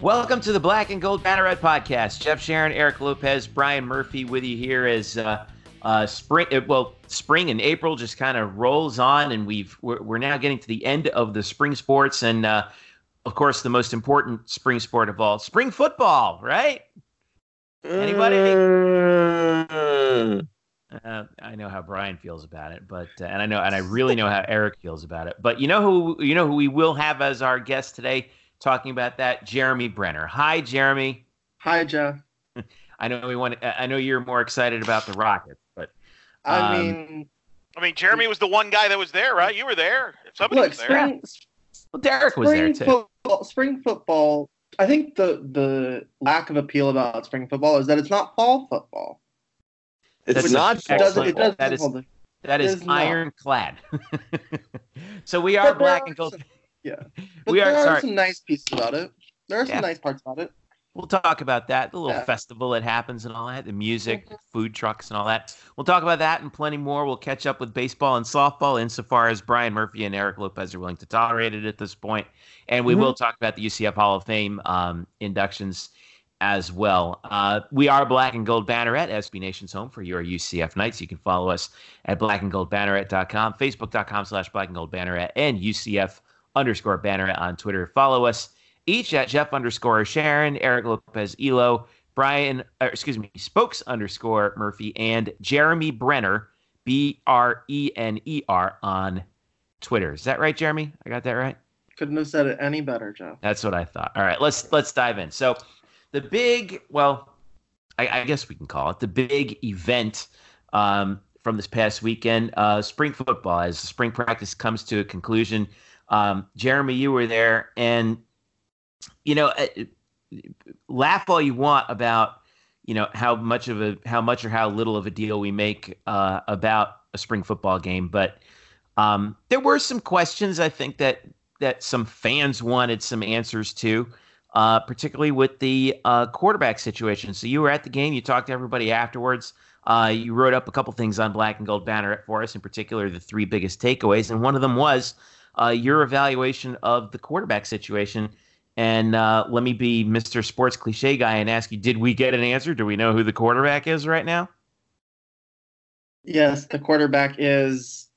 Welcome to the Black and Gold Banneret podcast. Jeff Sharon, Eric Lopez, Brian Murphy with you here as uh, uh, spring. uh, Well, spring and April just kind of rolls on, and we've we're, we're now getting to the end of the spring sports, and uh, of course, the most important spring sport of all, spring football, right? Anybody? Mm. Uh, I know how Brian feels about it, but uh, and I know and I really know how Eric feels about it. But you know who you know who we will have as our guest today talking about that, Jeremy Brener. Hi, Jeremy. Hi, Jeff. I know we want. I know you're more excited about the Rockets, but I Um, mean, I mean, Jeremy was the one guy that was there, right? You were there. Somebody look, was there. spring, well, Derek was there spring too. football. Spring football. I think the the lack of appeal about spring football is that it's not fall football. It's That's not It doesn't. It doesn't. That is hold the- that it is is ironclad. so we are But black are and gold. Some- yeah. But We there are sorry. some nice pieces about it. There are some Yeah. nice parts about it. We'll talk about that, the little Yeah. festival that happens and all that, the music, Mhm. food trucks and all that. We'll talk about that and plenty more. We'll catch up with baseball and softball insofar as Brian Murphy and Eric Lopez are willing to tolerate it at this point. And we Mhm. will talk about the UCF Hall of Fame um, inductions as well. Uh, we are Black and Gold Banneret, SB Nation's home for your UCF Knights. You can follow us at blackandgoldbanneret.com, facebook.com slash black and gold banneret, and UCF underscore banneret on Twitter. Follow us each at Jeff underscore Sharon, Eric Lopez Elo, Brian, uh, excuse me, Spokes underscore Murphy, and Jeremy Brener, B R E N E R on Twitter. Is that right, Jeremy? I got that right? Couldn't have said it any better, Jeff. That's what I thought. All right, let's let's dive in. So, the big, well, I, I guess we can call it the big event um, from this past weekend, uh, spring football. As spring practice comes to a conclusion, um, Jeremy, you were there, and you know, uh, laugh all you want about you know how much of a how much or how little of a deal we make uh, about a spring football game, but um, there were some questions I think that that some fans wanted some answers to, uh, particularly with the uh, quarterback situation. So you were at the game, you talked to everybody afterwards. Uh, you wrote up a couple things on Black and Gold Banner for us, in particular the three biggest takeaways, and one of them was uh, your evaluation of the quarterback situation. And uh, let me be Mr. Sports Cliche guy and ask you: Did we get an answer? Do we know who the quarterback is right now? Yes, the quarterback is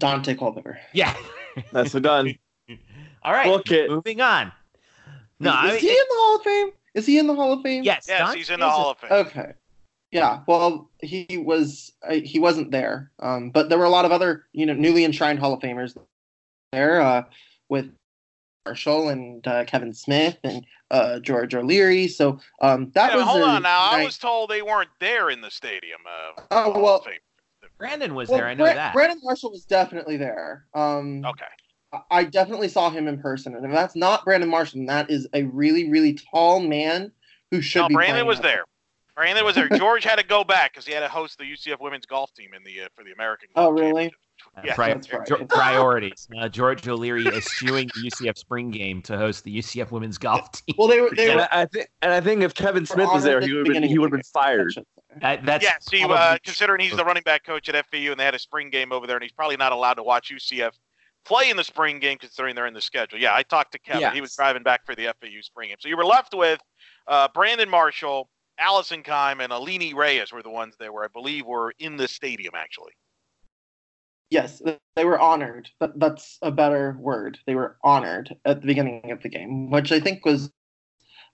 Daunte Culpepper. Yeah, That's a done. All right, Book it. moving on. No, is, I is mean, he in the Hall of Fame? Is he in the Hall of Fame? yes, yes, Don he's in the Hall of Fame. Okay. Yeah. Well, he was uh, he wasn't there, um, but there were a lot of other you know newly enshrined Hall of Famers there uh, with Marshall and uh, Kevin Smith and uh, George O'Leary. So um, that Yeah, was hold a on now. I nice- was told they weren't there in the stadium. Uh, Oh, Hall of well- Brandon was well, there. I know Bra- that. Brandon Marshall was definitely there. Um, Okay. I- I definitely saw him in person, and if that's not Brandon Marshall, that is a really really tall man who should No, be. Brandon was that. there. Brandon was there. George had to go back because he had to host the UCF women's golf team in the uh, for the American. Oh, Golf really? Yeah, pri- right. priorities. Uh, George O'Leary eschewing the UCF spring game to host the UCF women's golf team. Well, they were they And were. I, I think, and I think if Kevin Smith was there, honored he would have been, he would have been fired. That, that's Yeah, see, uh, considering he's the running back coach at FAU and they had a spring game over there, and he's probably not allowed to watch UCF play in the spring game considering they're in the schedule. Yeah, I talked to Kevin. He was driving back for the FAU spring game. So you were left with uh, Brandon Marshall, Allison Kime, and Alini Reyes were the ones that were, I believe, were in the stadium actually. Yes, they were honored. That's a better word. They were honored at the beginning of the game, which I think was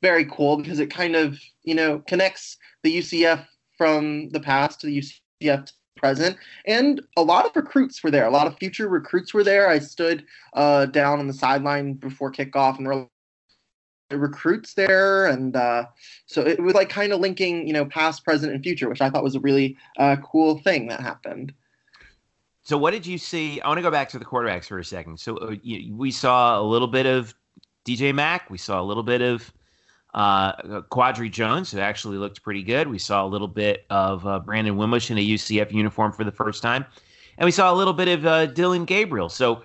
very cool because it kind of, you know, connects the UCF from the past to the UCF present. And a lot of recruits were there. A lot of future recruits were there. I stood uh, down on the sideline before kickoff, and were recruits there and uh, so it was like kind of linking you know past present and future which i thought was a really uh, cool thing that happened So, what did you see? I want to go back to the quarterbacks for a second. So, uh, you, we saw a little bit of DJ Mack. We saw a little bit of uh, Quadry Jones, who actually looked pretty good. We saw a little bit of uh, Brandon Wimbush in a UCF uniform for the first time. And we saw a little bit of uh, Dillon Gabriel. So,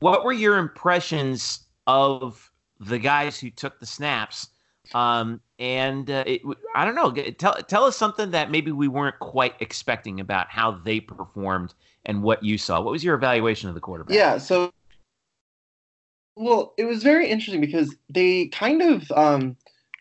what were your impressions of the guys who took the snaps? Um, and uh, it, I don't know. Tell tell us something that maybe we weren't quite expecting about how they performed and what you saw. What was your evaluation of the quarterback? Yeah, so Well, it was very interesting because they kind of um,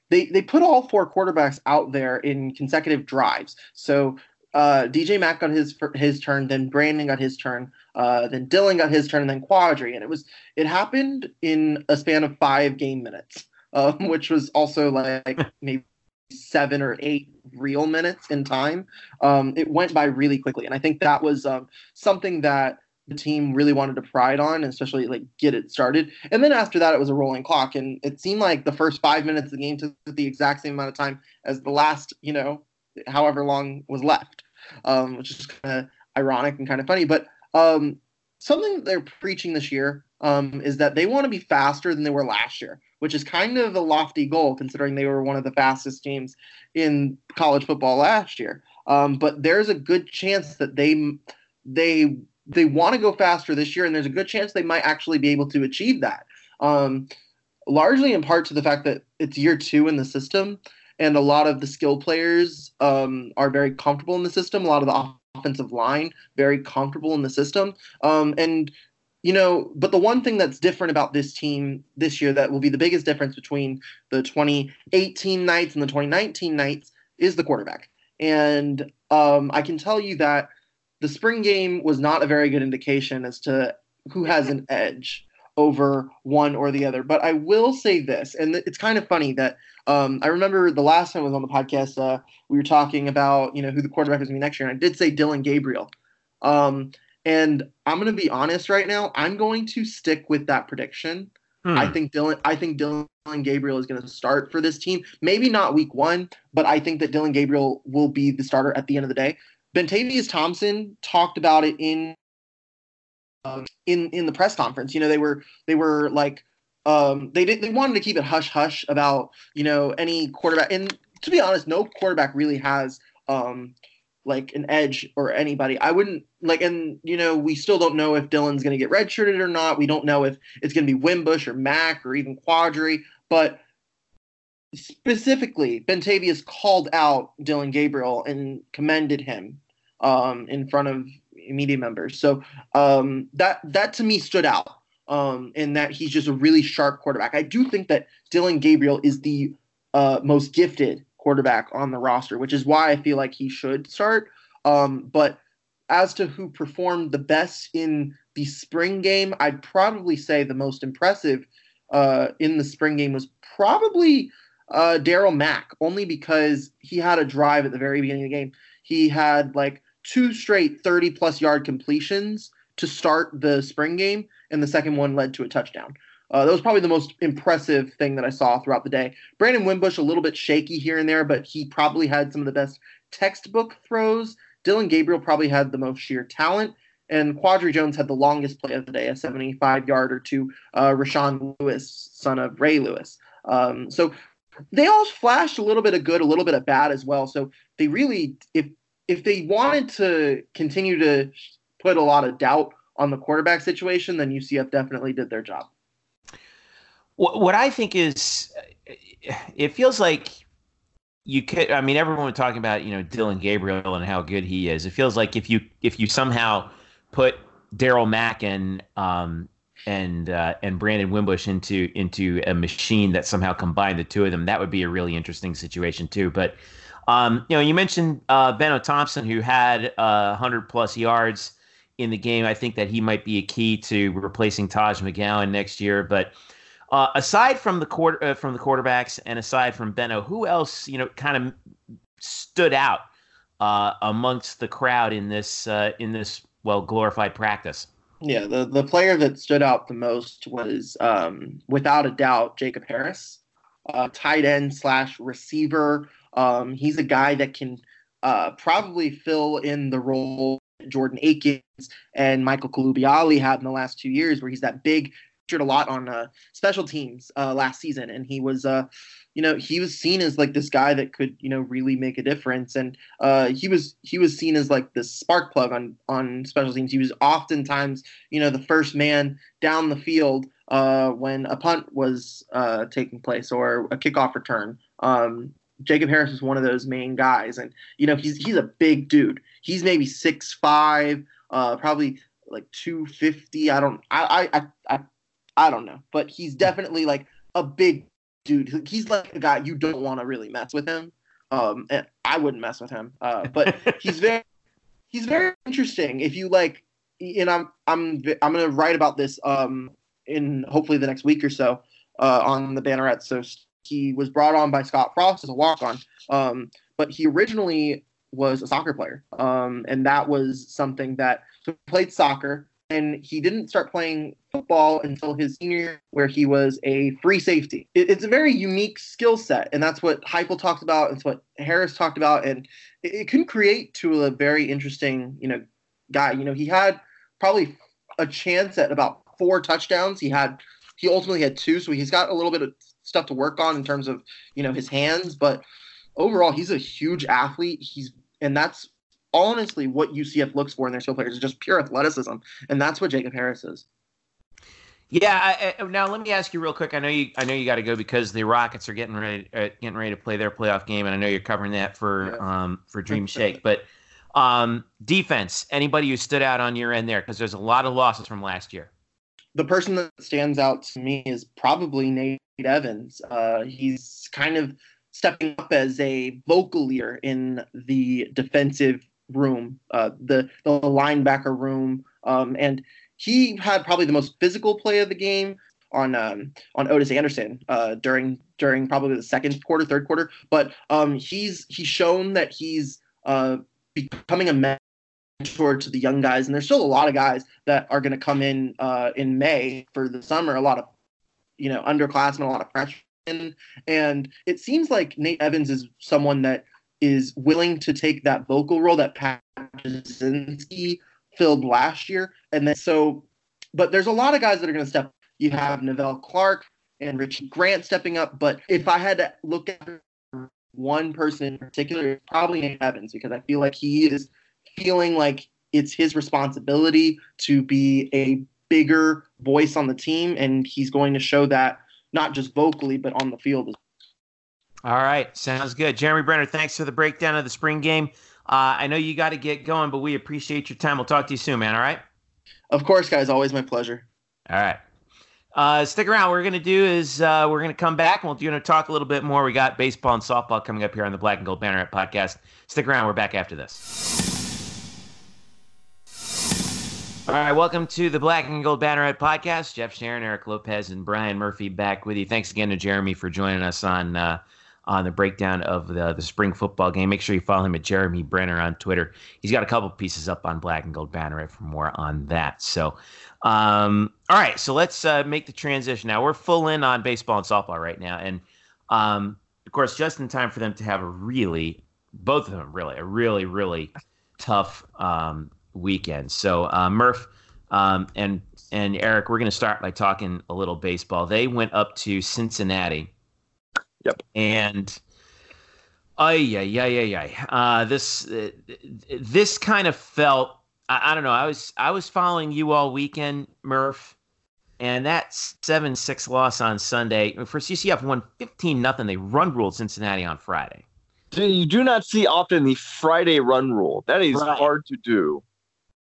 they they put all four quarterbacks out there in consecutive drives. So uh, DJ Mack got his his turn, then Brandon got his turn, uh, then Dillon got his turn, and then Quadry, and it was it happened in a span of five game minutes, um, which was also like maybe seven or eight real minutes in time. Um, it went by really quickly, and I think that was um, something that the team really wanted to pride on, and especially like get it started. And then after that, it was a rolling clock, and it seemed like the first five minutes of the game took the exact same amount of time as the last, you know, however long was left, um, which is kind of ironic and kind of funny. But um, something they're preaching this year um, is that they want to be faster than they were last year, which is kind of a lofty goal considering they were one of the fastest teams in college football last year. Um, but there's a good chance that they they they want to go faster this year, and there's a good chance they might actually be able to achieve that. Um, largely in part to the fact that it's year two in the system, and a lot of the skill players um, are very comfortable in the system. A lot of the offensive line very comfortable in the system, um, and you know, but the one thing that's different about this team this year that will be the biggest difference between the 2018 Knights and the 2019 Knights is the quarterback. And um, I can tell you that the spring game was not a very good indication as to who has an edge over one or the other. But I will say this, and it's kind of funny that um, I remember the last time I was on the podcast, uh, we were talking about you know who the quarterback is going to be next year, and I did say Dillon Gabriel. Um, and I'm going to be honest right now. I'm going to stick with that prediction. Hmm. I think Dillon. I think Dillon Gabriel is going to start for this team. Maybe not week one, but I think that Dillon Gabriel will be the starter at the end of the day. Bentavious Thompson talked about it in uh, in in the press conference. You know, they were they were like um, they did they wanted to keep it hush hush about you know any quarterback. And to be honest, no quarterback really has um, like an edge or anybody. I wouldn't like, and you know, we still don't know if Dillon's going to get redshirted or not. We don't know if it's going to be Wimbush or Mack or even Quadry. But specifically, Bentavious called out Dillon Gabriel and commended him um, in front of media members. So um, that that to me stood out um, in that he's just a really sharp quarterback. I do think that Dillon Gabriel is the uh, most gifted quarterback on the roster, which is why I feel like he should start. Um, but as to who performed the best in the spring game, I'd probably say the most impressive uh, in the spring game was probably uh, Darriel Mack, only because he had a drive at the very beginning of the game. He had like two straight 30 plus yard completions to start the spring game, and the second one led to a touchdown. Uh, that was probably the most impressive thing that I saw throughout the day. Brandon Wimbush, a little bit shaky here and there, but he probably had some of the best textbook throws. Dillon Gabriel probably had the most sheer talent. And Quadry Jones had the longest play of the day, a 75 yarder to uh, Rahsaan Lewis, son of Ray Lewis. Um, so they all flashed a little bit of good, a little bit of bad as well. So they really, if if they wanted to continue to put a lot of doubt on the quarterback situation, then UCF definitely did their job. What, what I think is, it feels like you could. I mean, everyone was talking about you know Dillon Gabriel and how good he is. It feels like if you if you somehow put Darriel Mack and um, and uh, and Brandon Wimbush into into a machine that somehow combined the two of them, that would be a really interesting situation too. But um, you know, you mentioned uh, Beno Thompson, who had uh, 100 plus yards in the game. I think that he might be a key to replacing Taj McGowan next year. But uh, aside from the quarter uh, from the quarterbacks and aside from Beno, who else you know kind of stood out uh, amongst the crowd in this uh, in this well glorified practice? Yeah, the the player that stood out the most was um, without a doubt Jacob Harris, tight end slash receiver. Um, he's a guy that can uh, probably fill in the role Jordan Akins and Michael Colubiale had in the last two years, where he's that big, featured a lot on uh, special teams uh, last season, and he was, uh, you know, he was seen as like this guy that could, you know, really make a difference, and uh, he was he was seen as like this spark plug on on special teams. He was oftentimes, you know, the first man down the field uh, when a punt was uh, taking place or a kickoff return. Um, Jacob Harris is one of those main guys, and you know he's he's a big dude. He's maybe six five, uh, probably like two fifty. I don't. I I I I don't know, but he's definitely like a big dude. He's like a guy you don't want to really mess with him. Um, and I wouldn't mess with him. Uh, but he's very he's very interesting. If you like, and I'm I'm I'm gonna write about this um in hopefully the next week or so uh, on the Banneret. So he was brought on by Scott Frost as a walk on, um, but he originally was a soccer player, um, and that was something that so played soccer. And he didn't start playing football until his senior year, where he was a free safety. It, it's a very unique skill set, and that's what Heupel talked about. It's what Harris talked about, and it, it can create to a very interesting, you know, guy. You know, he had probably a chance at about four touchdowns. He had he ultimately had two, so he's got a little bit of stuff to work on in terms of you know his hands. But overall, he's a huge athlete. He's and that's honestly what UCF looks for in their skill players is just pure athleticism, and that's what Jacob Harris is. Yeah. I, I, now let me ask you real quick. I know you. I know you got to go because the Rockets are getting ready, uh, getting ready to play their playoff game, and I know you're covering that for Yeah. um, for Dream Shake. But um, defense. Anybody who stood out on your end there because there's a lot of losses from last year. the person that stands out to me is probably Nate Evans. Uh, he's kind of stepping up as a vocal leader in the defensive room, uh, the the linebacker room, um, and he had probably the most physical play of the game on um, on Otis Anderson uh, during during probably the second quarter, third quarter. But um, he's he's shown that he's uh, becoming a mentor to the young guys, and there's still a lot of guys that are going to come in uh, in May for the summer. A lot of you know underclassmen, a lot of freshmen, and it seems like Nate Evans is someone that is willing to take that vocal role that Pat Jasinski filled last year, and then so. But there's a lot of guys that are going to step. You have Nevelle Clarke and Richie Grant stepping up, but if I had to look at one person in particular, it's probably Nate Evans because I feel like he is feeling like it's his responsibility to be a bigger voice on the team, and he's going to show that not just vocally but on the field. as All right, sounds good. Jeremy Brener, thanks for the breakdown of the spring game. Uh, I know you got to get going, but we appreciate your time. We'll talk to you soon, man. All right. Of course, guys, always my pleasure. All right. Uh, stick around. What we're going to do is uh, we're going to come back and we're going to talk a little bit more. We got baseball and softball coming up here on the Black and Gold Banneret podcast. Stick around. We're back after this. All right. Welcome to the Black and Gold Banneret podcast. Jeff Sharon, Eric Lopez, and Brian Murphy back with you. Thanks again to Jeremy for joining us on uh, on the breakdown of the the spring football game. Make sure you follow him at Jeremy Brener on Twitter. He's got a couple pieces up on Black and Gold Banneret for more on that. So. Um, all right, so let's uh, make the transition now. We're full in on baseball and softball right now, and um, of course, just in time for them to have a really, both of them really, a really, really tough um, weekend. So uh, Murph um, and and Eric, we're going to start by talking a little baseball. They went up to Cincinnati. Yep. And. Ay, yeah yeah yeah yeah. Uh, this uh, this kind of felt I, I don't know. I was I was following you all weekend, Murph, and that seven six loss on Sunday. For UCF won fifteen nothing. They run ruled Cincinnati on Friday. You do not see often the Friday run rule. That is Right. hard to do.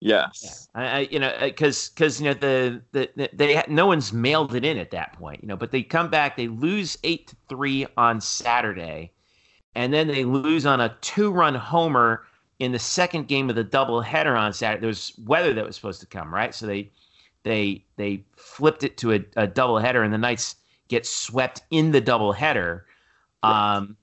Yes. I, I you know because because you know the, the the they had, no one's mailed it in at that point. You know, but they come back. They lose eight to three on Saturday, and then they lose on a two run homer in the second game of the doubleheader on Saturday. There was weather that was supposed to come, right? So they they they flipped it to a, a doubleheader, and the Knights get swept in the doubleheader, um,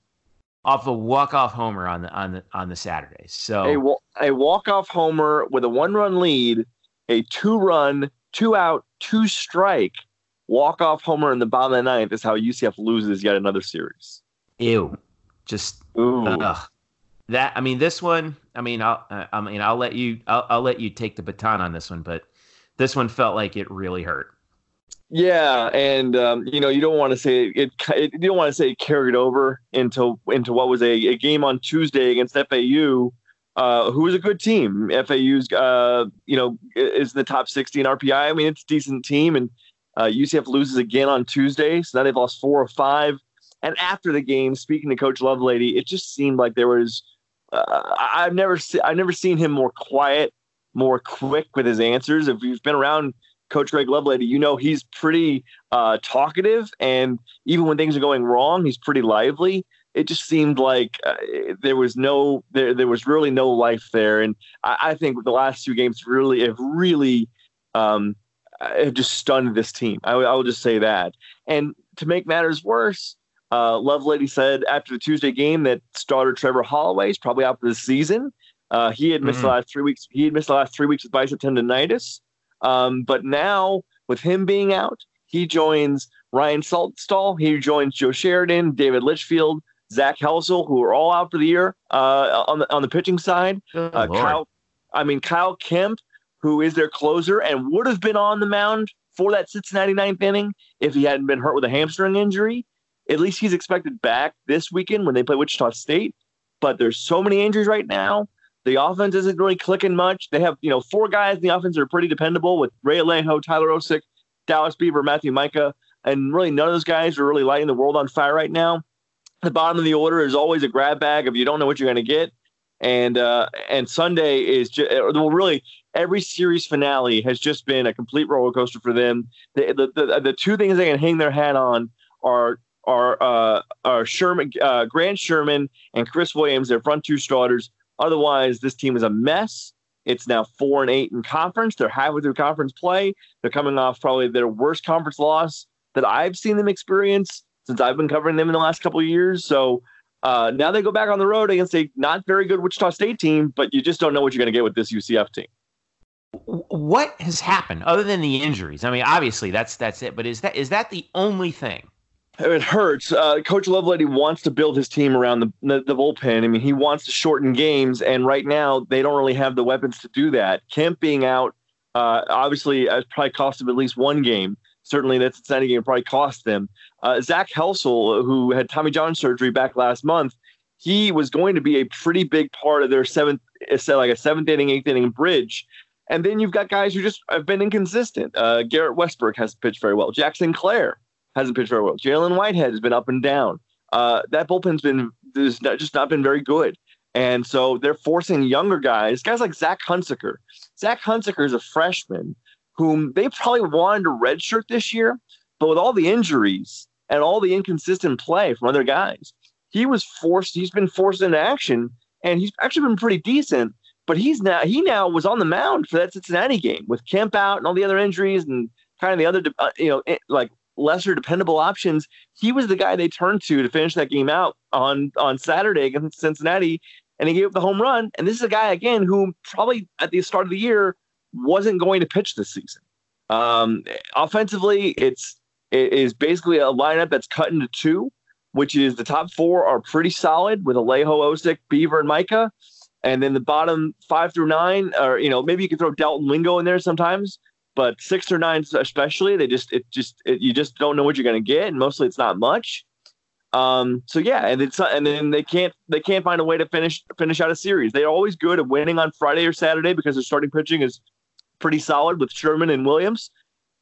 off a walk off homer on the on the on the Saturday. So A, a walk-off homer with a one-run lead, a two-run, two-out, two-strike walk-off homer in the bottom of the ninth is how UCF loses yet another series. ew, just. Ugh. That I mean, this one. I mean, I'll uh, I mean, I'll let you. I'll, I'll let you take the baton on this one, but this one felt like it really hurt. Yeah, and um, you know you don't want to say it, it. You don't want to say it carried over into into what was a, a game on Tuesday against FAU, uh, who was a good team. FAU's uh, you know is the top sixty in RPI. I mean it's a decent team, and uh, UCF loses again on Tuesday, so now they've lost four or five. And after the game, speaking to Coach Lovelady, it just seemed like there was. Uh, I've never se- I've never seen him more quiet, more quick with his answers. If you've been around Coach Greg Lovelady, you know he's pretty uh, talkative, and even when things are going wrong, he's pretty lively. It just seemed like uh, there was no there there was really no life there, and I, I think the last two games really have really um, have just stunned this team. I, I will just say that. And to make matters worse, uh, Lovelady said after the Tuesday game that starter Trevor Holloway is probably out for the season. Uh, he had missed mm-hmm. the last three weeks. He had missed the last three weeks with bicep tendonitis. Um, but now with him being out, he joins Ryan Saltstall. He joins Joe Sheridan, David Litchfield, Zach Helsel, who are all out for the year uh, on the on the pitching side. Uh, Kyle, I mean Kyle Kemp, who is their closer and would have been on the mound for that Cincinnati ninth inning if he hadn't been hurt with a hamstring injury. At least he's expected back this weekend when they play Wichita State. But there's so many injuries right now. The offense isn't really clicking much. They have, you know, four guys in the offense are pretty dependable with Ray Alejo, Tyler Osik, Dallas Beaver, Matthew Mika, and really none of those guys are really lighting the world on fire right now. The bottom of the order is always a grab bag if you don't know what you're going to get. And uh, and Sunday is just well, really every series finale has just been a complete roller coaster for them. The the, the, the two things they can hang their hat on are are uh, are Sherman, uh, Grant Sherman, and Chris Williams, their front two starters. Otherwise, this team is a mess. It's now four and eight in conference. They're halfway through conference play. They're coming off probably their worst conference loss that I've seen them experience since I've been covering them in the last couple of years. So uh, now they go back on the road against a not very good Wichita State team, but you just don't know what you're going to get with this UCF team. What has happened other than the injuries? I mean, obviously that's that's it, but is that is that the only thing? It hurts. Uh, Coach Lovelady wants to build his team around the, the, the bullpen. I mean, he wants to shorten games, and right now they don't really have the weapons to do that. Kemp being out, uh, obviously, has probably cost him at least one game. Certainly, that's that Cincinnati game probably cost them. Uh, Zach Helsel, who had Tommy John surgery back last month, he was going to be a pretty big part of their seventh, like a seventh inning, eighth inning bridge. And then you've got guys who just have been inconsistent. Uh, Garrett Westbrook has pitched very well. Jack Sinclair hasn't pitched very well. Jalen Whitehead has been up and down. Uh, that bullpen's been just not been very good. And so they're forcing younger guys, guys like Zach Hunsaker. Zach Hunsaker is a freshman whom they probably wanted to redshirt this year, but with all the injuries and all the inconsistent play from other guys, he was forced. He's been forced into action, and he's actually been pretty decent. But he's now he now was on the mound for that Cincinnati game with Kemp out and all the other injuries and kind of the other uh, you know like lesser dependable options, he was the guy they turned to to finish that game out on on Saturday against Cincinnati, and he gave up the home run. And this is a guy again who probably at the start of the year wasn't going to pitch this season. Um, offensively, it's it is basically a lineup that's cut into two, which is the top four are pretty solid with Alejo, Osik, Beaver, and Mika. And then the bottom five through nine, or you know, maybe you can throw Dalton Wingo in there sometimes but six or nine especially they just it just it, you just don't know what you're going to get and mostly it's not much. Um so yeah and it's and then they can't they can't find a way to finish finish out a series. They're always good at winning on friday or saturday because their starting pitching is pretty solid with sherman and williams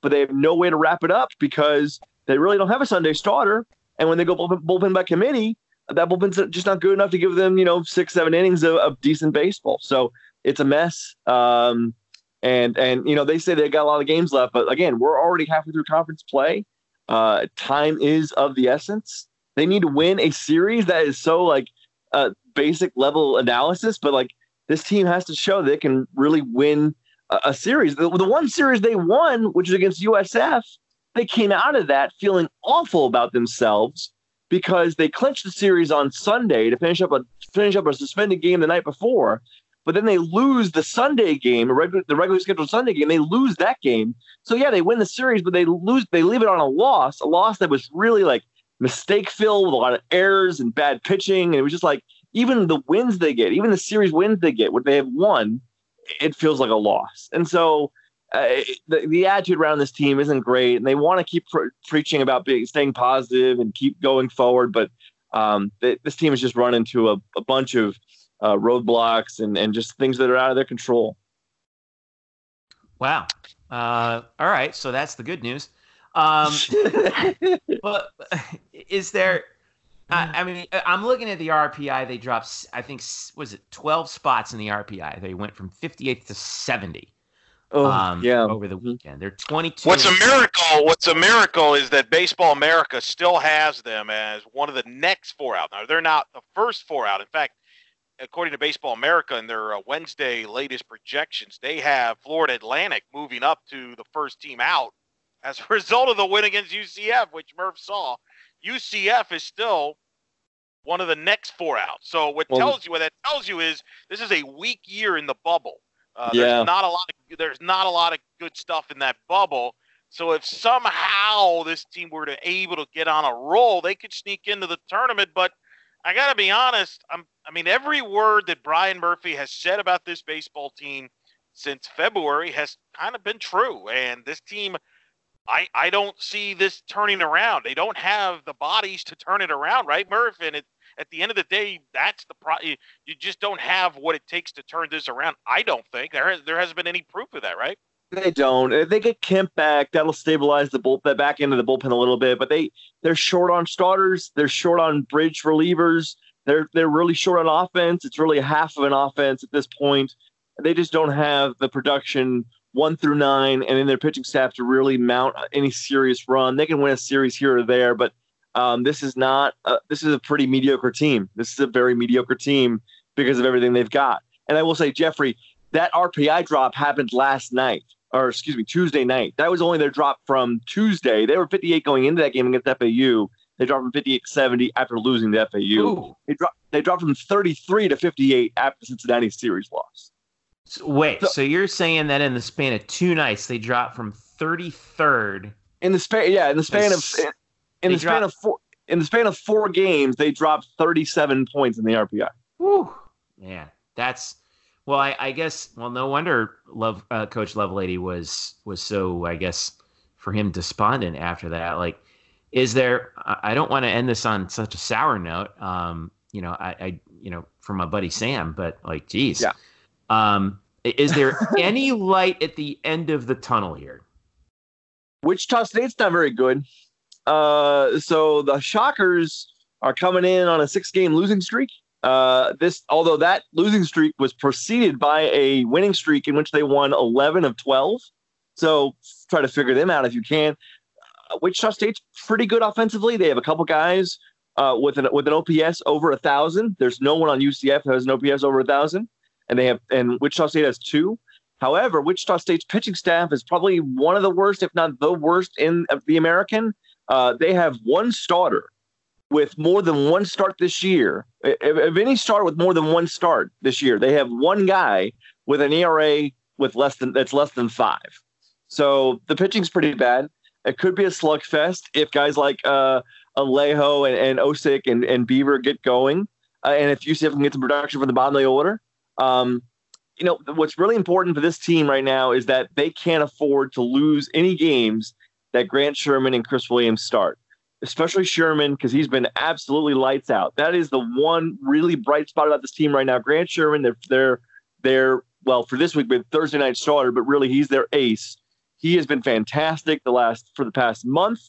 but they have no way to wrap it up because they really don't have a sunday starter. And when they go bullpen, bullpen by committee that bullpen's just not good enough to give them you know six seven innings of, of decent baseball. So it's a mess. Um and and you know they say they got a lot of games left, but again, we're already halfway through conference play. Uh, time is of the essence. They need to win a series that is so like uh, basic level analysis, but like this team has to show they can really win a, a series. The, the one series they won, which is against USF, they came out of that feeling awful about themselves because they clinched the series on Sunday to finish up a finish up a suspended game the night before but then they lose the Sunday game, the regularly scheduled Sunday game. They lose that game. So yeah, they win the series, but they lose. They leave it on a loss, a loss that was really like mistake filled with a lot of errors and bad pitching. And it was just like even the wins they get, even the series wins they get, what they have won, it feels like a loss. And so uh, the, the attitude around this team isn't great, and they want to keep pre- preaching about being staying positive and keep going forward, but um, this team has just run into a, a bunch of uh, roadblocks and, and just things that are out of their control. Wow. Uh, all right. So that's the good news. Um, but is there, I, I, mean, I'm looking at the RPI. They dropped, I think, was it 12 spots in the RPI? They went from 58th to 70. Oh, um, yeah. over the weekend. They're 22. What's a miracle? What's a miracle is that Baseball America still has them as one of the next four out. Now they're not the first four out. In fact, according to Baseball America and their uh, Wednesday latest projections, they have Florida Atlantic moving up to the first team out as a result of the win against UCF, which Murph saw. UCF is still one of the next four out. So what Well- tells you what that tells you is this is a weak year in the bubble. Uh, Yeah. There's not a lot of there's not a lot of good stuff in that bubble. So if somehow this team were to able to get on a roll, they could sneak into the tournament. But I got to be honest. I'm, I mean, every word that Brian Murphy has said about this baseball team since February has kind of been true. And this team, I, I don't see this turning around. They don't have the bodies to turn it around, right, Murph? And it, at the end of the day, that's the pro. You, you just don't have what it takes to turn this around. I don't think there has, there hasn't been any proof of that, right? They don't. If they get Kemp back, that'll stabilize the back end of the bullpen a little bit. But they they're short on starters. They're short on bridge relievers. They're they're really short on offense. It's really half of an offense at this point. They just don't have the production one through nine, and in their pitching staff to really mount any serious run. They can win a series here or there, but um, this is not. A, this is a pretty mediocre team. This is a very mediocre team because of everything they've got. And I will say, Jeffrey, that RPI drop happened last night or excuse me, Tuesday night. That was only their drop from Tuesday. They were 58 going into that game against FAU. They dropped from 58 to 70 after losing to FAU. Ooh. They dropped they dropped from 33 to 58 after Cincinnati's series loss. So- wait, So- so you're saying that in the span of two nights they dropped from 33rd? In the span, yeah, in the span of in, in the span dropped- of four in the span of four games, they dropped 37 points in the RPI. Whew, man, that's well. I, I guess well, no wonder Love uh, Coach Lovelady was was so I guess for him despondent after that. Like, is there? I don't want to end this on such a sour note. Um, you know, I, I you know from my buddy Sam, but like, geez, Yeah. Um, is there any light at the end of the tunnel here? Wichita State's not very good. Uh, so the Shockers are coming in on a six-game losing streak. Uh, this, although that losing streak was preceded by a winning streak in which they won 11 of 12. So try to figure them out if you can. Uh, Wichita State's pretty good offensively. They have a couple guys uh, with an with an OPS over a thousand. There's no one on UCF that has an OPS over a thousand, and they have and Wichita State has two. However, Wichita State's pitching staff is probably one of the worst, if not the worst, in the American. Uh, they have one starter with more than one start this year. If, if any start with more than one start this year, they have one guy with an ERA with less than that's less than five. So the pitching's pretty bad. It could be a slugfest if guys like uh, Alejo and, and Osik and, and Beaver get going, uh, and if UCF can get some production from the bottom of the order. Um, you know what's really important for this team right now is that they can't afford to lose any games that Grant Sherman and Chris Williams start, especially Sherman because he's been absolutely lights out. That is the one really bright spot about this team right now. Grant Sherman, they're they're they're well for this week, been Thursday night starter, but really he's their ace. He has been fantastic the last for the past month,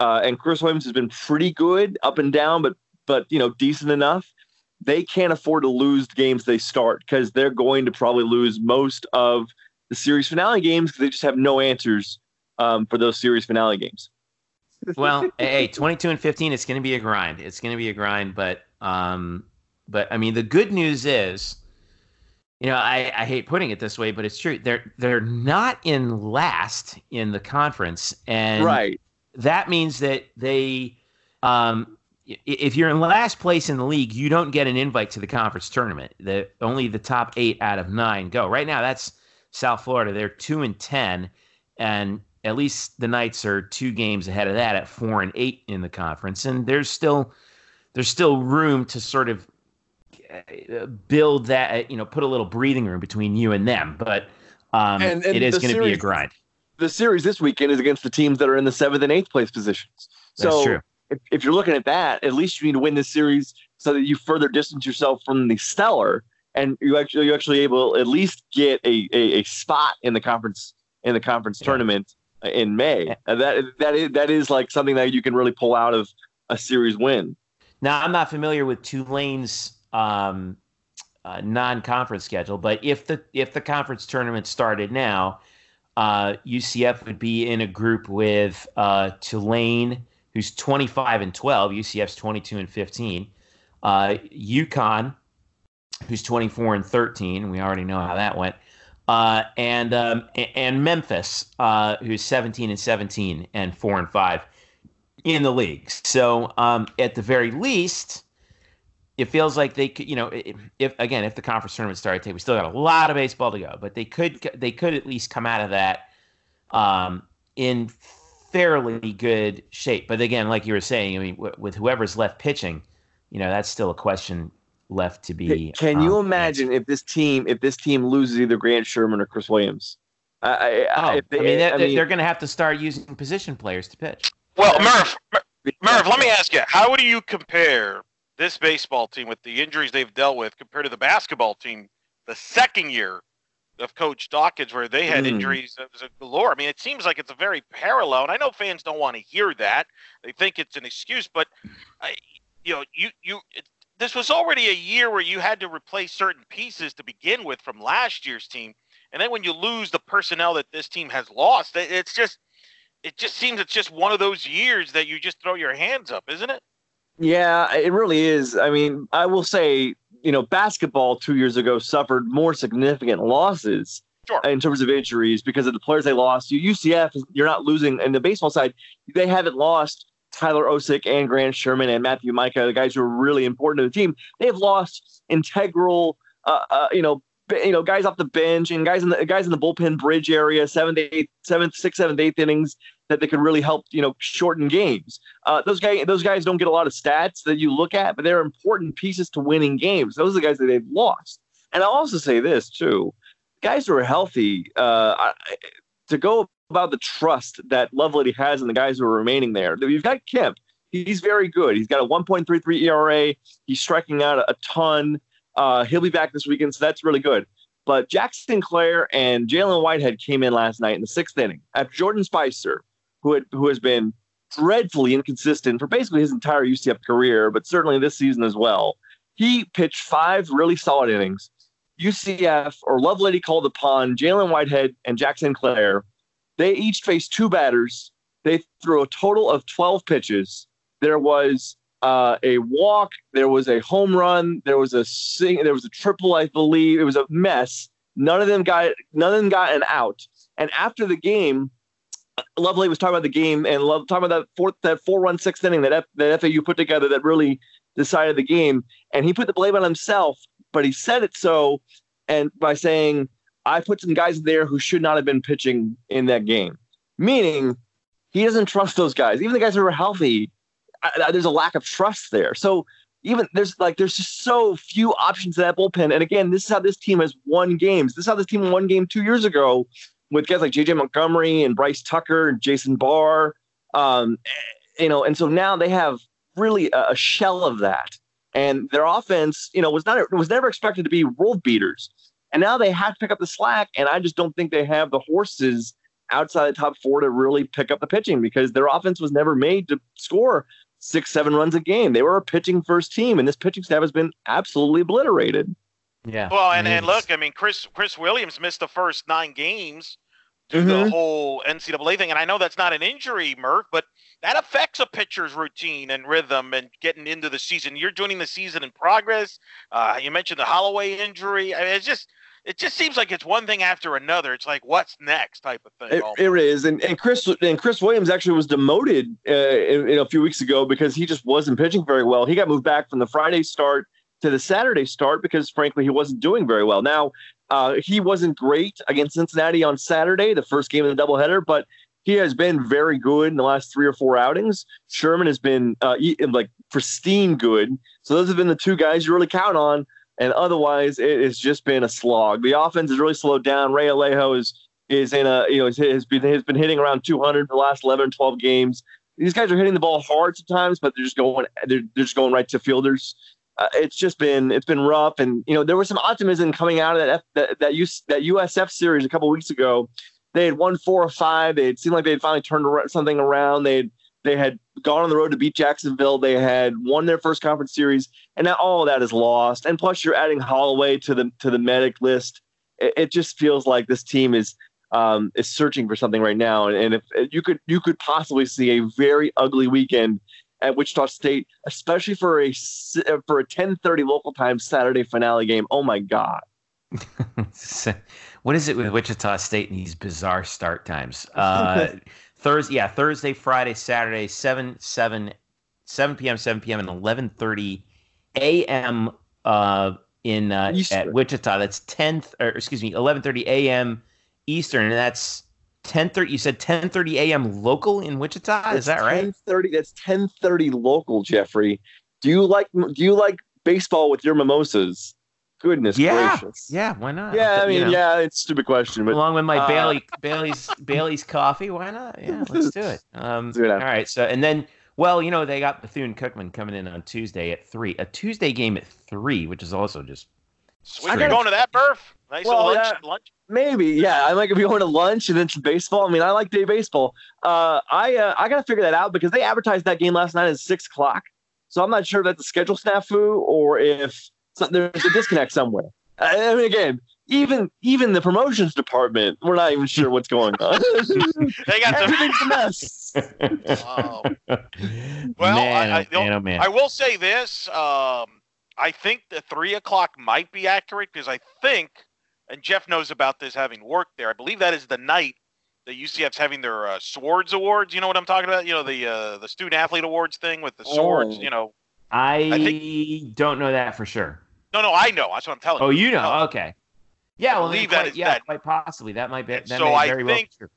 uh, and Chris Williams has been pretty good up and down, but but you know decent enough. They can't afford to lose the games they start because they're going to probably lose most of the series finale games because they just have no answers um, for those series finale games. Well, hey, 22 and 15, it's going to be a grind. It's going to be a grind, but um, but I mean, the good news is, you know, I, I hate putting it this way, but it's true. They're they're not in last in the conference, and right. that means that they, um, if you're in last place in the league, you don't get an invite to the conference tournament. The only the top eight out of nine go. Right now, that's South Florida. They're two and ten, and at least the Knights are two games ahead of that at four and eight in the conference. And there's still there's still room to sort of uh, build that, uh, you know, put a little breathing room between you and them. But um, And- and it is going to be a grind. The series this weekend is against the teams that are in the seventh and eighth place positions. That's so true. If, if you're looking at that, at least you need to win this series so that you further distance yourself from the stellar, and you actually you actually able at least get a, a, a spot in the conference in the conference Yeah. tournament in May. And that that is that is like something that you can really pull out of a series win. Now, I'm not familiar with Tulane's um, uh, non-conference schedule, but if the if the conference tournament started now, uh, UCF would be in a group with uh, Tulane, who's 25 and 12. UCF's 22 and 15. Uh, UConn, who's 24 and 13. We already know how that went. Uh, and um, and Memphis, uh, who's 17 and 17 and four and five in the league. So um, at the very least, it feels like they could, you know, if again, if the conference tournament started today, we still got a lot of baseball to go, but they could they could at least come out of that um, in fairly good shape. But again, like you were saying, I mean, w- with whoever's left pitching, you know, that's still a question left to be. Can you um, imagine if this team if this team loses either Grant Sherman or Chris Williams? I, I, oh, they, I mean, they, I mean, they're going to have to start using position players to pitch. Well, Murph, Murph, let me ask you, how do you compare this baseball team with the injuries they've dealt with compared to the basketball team the second year of Coach Dawkins, where they had mm. injuries as a galore. I mean, it seems like it's a very parallel, and I know fans don't want to hear that; they think it's an excuse. But I, you know, you you it, this was already a year where you had to replace certain pieces to begin with from last year's team, and then when you lose the personnel that this team has lost, it, it's just it just seems it's just one of those years that you just throw your hands up, isn't it? Yeah, it really is. I mean, I will say, you know, basketball two years ago suffered more significant losses sure. in terms of injuries because of the players they lost. UCF, you're not losing, and the baseball side, they haven't lost Tyler Osik and Grant Sherman and Matthew Mika, the guys who are really important to the team. They've lost integral, uh, uh, you know, you know, guys off the bench and guys in the guys in the bullpen bridge area, seventh, eighth, seventh, sixth, seventh, eighth innings that they could really help, you know, shorten games. Uh, those guys, those guys don't get a lot of stats that you look at, but they're important pieces to winning games. Those are the guys that they've lost. And I'll also say this too: guys who are healthy, uh, to go about the trust that Lovelady has in the guys who are remaining there. You've got Kemp. He's very good. He's got a 1.33 ERA. He's striking out a, ton. Uh, he'll be back this weekend, so that's really good. But Jack Sinclair and Jalen Whitehead came in last night in the sixth inning after Jordan Spicer, who had, who has been dreadfully inconsistent for basically his entire UCF career, but certainly this season as well. He pitched five really solid innings. UCF or Lovelady called upon Jalen Whitehead and Jack Sinclair. They each faced two batters. They threw a total of 12 pitches. There was uh, a walk. There was a home run. There was a sing. There was a triple, I believe. It was a mess. None of them got. None of them got an out. And after the game, Lovely was talking about the game and love talking about that fourth, that four run sixth inning that F, that FAU put together that really decided the game. And he put the blame on himself, but he said it so, and by saying, "I put some guys there who should not have been pitching in that game," meaning he doesn't trust those guys, even the guys who are healthy I, there's a lack of trust there. So even there's like there's just so few options in that bullpen. And again, this is how this team has won games. This is how this team won game two years ago with guys like JJ Montgomery and Bryce Tucker and Jason Barr. Um, you know, and so now they have really a, a shell of that. And their offense, you know, was not was never expected to be world beaters. And now they have to pick up the slack. And I just don't think they have the horses outside the top four to really pick up the pitching because their offense was never made to score six, seven runs a game. They were a pitching first team, and this pitching staff has been absolutely obliterated. Yeah. Well, and, and look, I mean, Chris Chris Williams missed the first nine games to mm-hmm. the whole NCAA thing, and I know that's not an injury, Murph, but that affects a pitcher's routine and rhythm and getting into the season. You're joining the season in progress. Uh, you mentioned the Holloway injury. I mean, it's just it just seems like it's one thing after another. It's like what's next type of thing. It, it is, and and Chris and Chris Williams actually was demoted uh, in, in a few weeks ago because he just wasn't pitching very well. He got moved back from the Friday start to the Saturday start because frankly he wasn't doing very well. Now uh, he wasn't great against Cincinnati on Saturday, the first game of the doubleheader, but he has been very good in the last three or four outings. Sherman has been uh, like pristine good. So those have been the two guys you really count on and otherwise it has just been a slog. The offense has really slowed down. Ray Alejo is is in a you know has been has been hitting around 200 for the last 11 12 games. These guys are hitting the ball hard sometimes, but they're just going they're, they're just going right to fielders. Uh, it's just been it's been rough, and you know there was some optimism coming out of that F, that that, US, that USF series a couple weeks ago. They had won four or five. They had seemed like they had finally turned something around. They had they had gone on the road to beat Jacksonville. They had won their first conference series, and now all of that is lost. And plus, you're adding Holloway to the to the medic list. It, it just feels like this team is um, is searching for something right now, and, and if you could you could possibly see a very ugly weekend at Wichita State, especially for a for a 10:30 local time Saturday finale game. Oh my God! what is it with Wichita State and these bizarre start times? Uh, Thursday, yeah, Thursday, Friday, Saturday, 7, 7, 7 p.m., 7 p.m., and 11.30 a.m. Uh, in uh, at Wichita. That's 10th, or excuse me, 11.30 a.m. Eastern, and that's 10.30. You said 10.30 a.m. local in Wichita? That's is that right? 10.30, that's 10.30 local, Jeffrey. Do you like do you like baseball with your mimosas? Goodness yeah. gracious. Yeah, why not? Yeah, I mean, you know, yeah, it's a stupid question, but along with my uh, Bailey Bailey's Bailey's coffee, why not? Yeah, let's do it. Um, do it all right, so and then well, you know, they got Bethune Cookman coming in on Tuesday at three. A Tuesday game at three, which is also just sweet. You're going to that, Murph? Nice well, lunch, yeah, lunch. Maybe, yeah. I might be going to lunch and then some baseball. I mean, I like day baseball. Uh, I uh, I gotta figure that out because they advertised that game last night at six o'clock. So I'm not sure if that's a schedule snafu or if there's a disconnect somewhere. I mean, again, even even the promotions department, we're not even sure what's going on. they got everything's a mess. Oh. Well, man, I, I, man, oh, man. I will say this: um, I think the three o'clock might be accurate because I think, and Jeff knows about this having worked there. I believe that is the night that UCF's having their uh, swords awards. You know what I'm talking about? You know the uh, the student athlete awards thing with the swords. Oh. You know, I, I think, don't know that for sure. No, no, I know. That's what I'm telling oh, you. Oh, you know? Okay. Yeah, I well, believe quite, that is yeah, that. quite possibly that might be. That so may I think well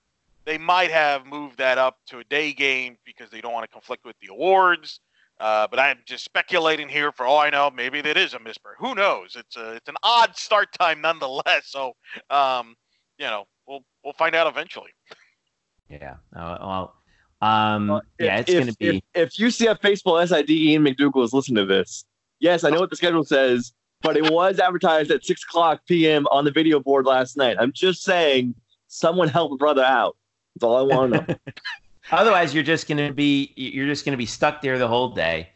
they might have moved that up to a day game because they don't want to conflict with the awards. Uh, but I'm just speculating here. For all I know, maybe that is a misprint. Who knows? It's a it's an odd start time nonetheless. So, um, you know, we'll we'll find out eventually. Yeah. Uh, well, um, well, if, yeah, it's if, going to be. If, if UCF baseball SID Ian McDougal is listening to this, yes, I know what the schedule says, but it was advertised at six o'clock p.m. on the video board last night. I'm just saying, someone help a brother out. That's all I want to know. Otherwise, you're just gonna be you're just gonna be stuck there the whole day.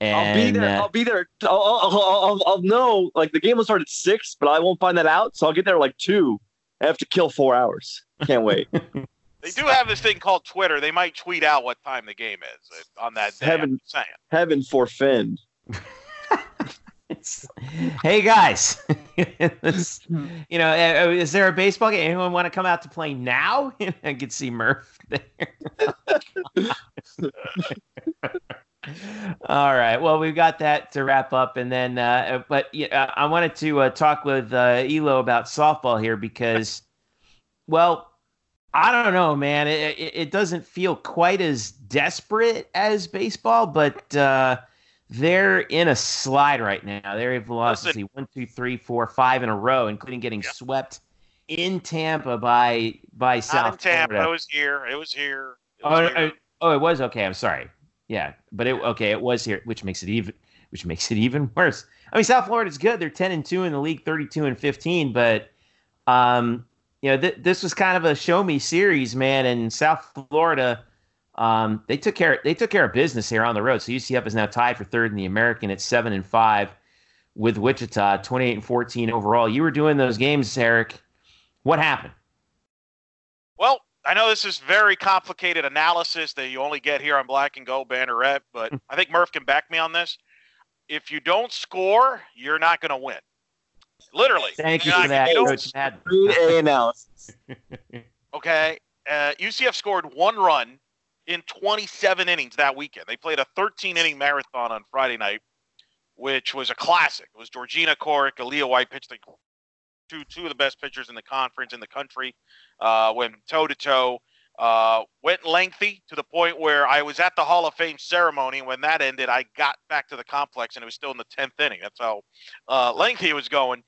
And, I'll be there. uh, I'll be there. I'll, I'll, I'll, I'll know. Like the game will start at six, but I won't find that out. So I'll get there like two. I have to kill four hours. Can't wait. They do have this thing called Twitter. They might tweet out what time the game is uh, on that day. Heaven- I'm saying. Heaven forfend. It's- hey guys, you know, uh, is there a baseball game? Anyone want to come out to play now? I could see Murph there. All right. Well, we've got that to wrap up, and then, uh, but yeah, I wanted to uh, talk with uh, Elo about softball here because, well, I don't know, man. It, it, it doesn't feel quite as desperate as baseball, but uh, they're in a slide right now. They've lost let's see, one, two, three, four, five in a row, including getting Yeah. swept in Tampa by by South in Tampa. Florida. It was here. It was here. It Oh, was uh, here. oh, it was okay. I'm sorry. Yeah, but it okay. It was here, which makes it even, which makes it even worse. I mean, South Florida's good. They're 10 and two in the league, 32 and 15. But, um, you know, th- this was kind of a show me series, man. And South Florida, um, they took care. They took care of business here on the road. So UCF is now tied for third in the American at seven and five, with Wichita 28 and 14 overall. You were doing those games, Eric. What happened? Well, I know this is very complicated analysis that you only get here on Black and Gold Banneret, but I think Murph can back me on this. If you don't score, you're not going to win. Literally. Thank you You're for that, you Coach Madden. A analysis. Okay. Uh, UCF scored one run in 27 innings that weekend. They played a 13 inning marathon on Friday night, which was a classic. It was Georgina Corrick, Aaliyah White pitched like two two of the best pitchers in the conference in the country. Uh, went toe to toe. Uh, went lengthy to the point where I was at the Hall of Fame ceremony. When that ended, I got back to the complex and it was still in the 10th inning. That's how uh, lengthy it was going.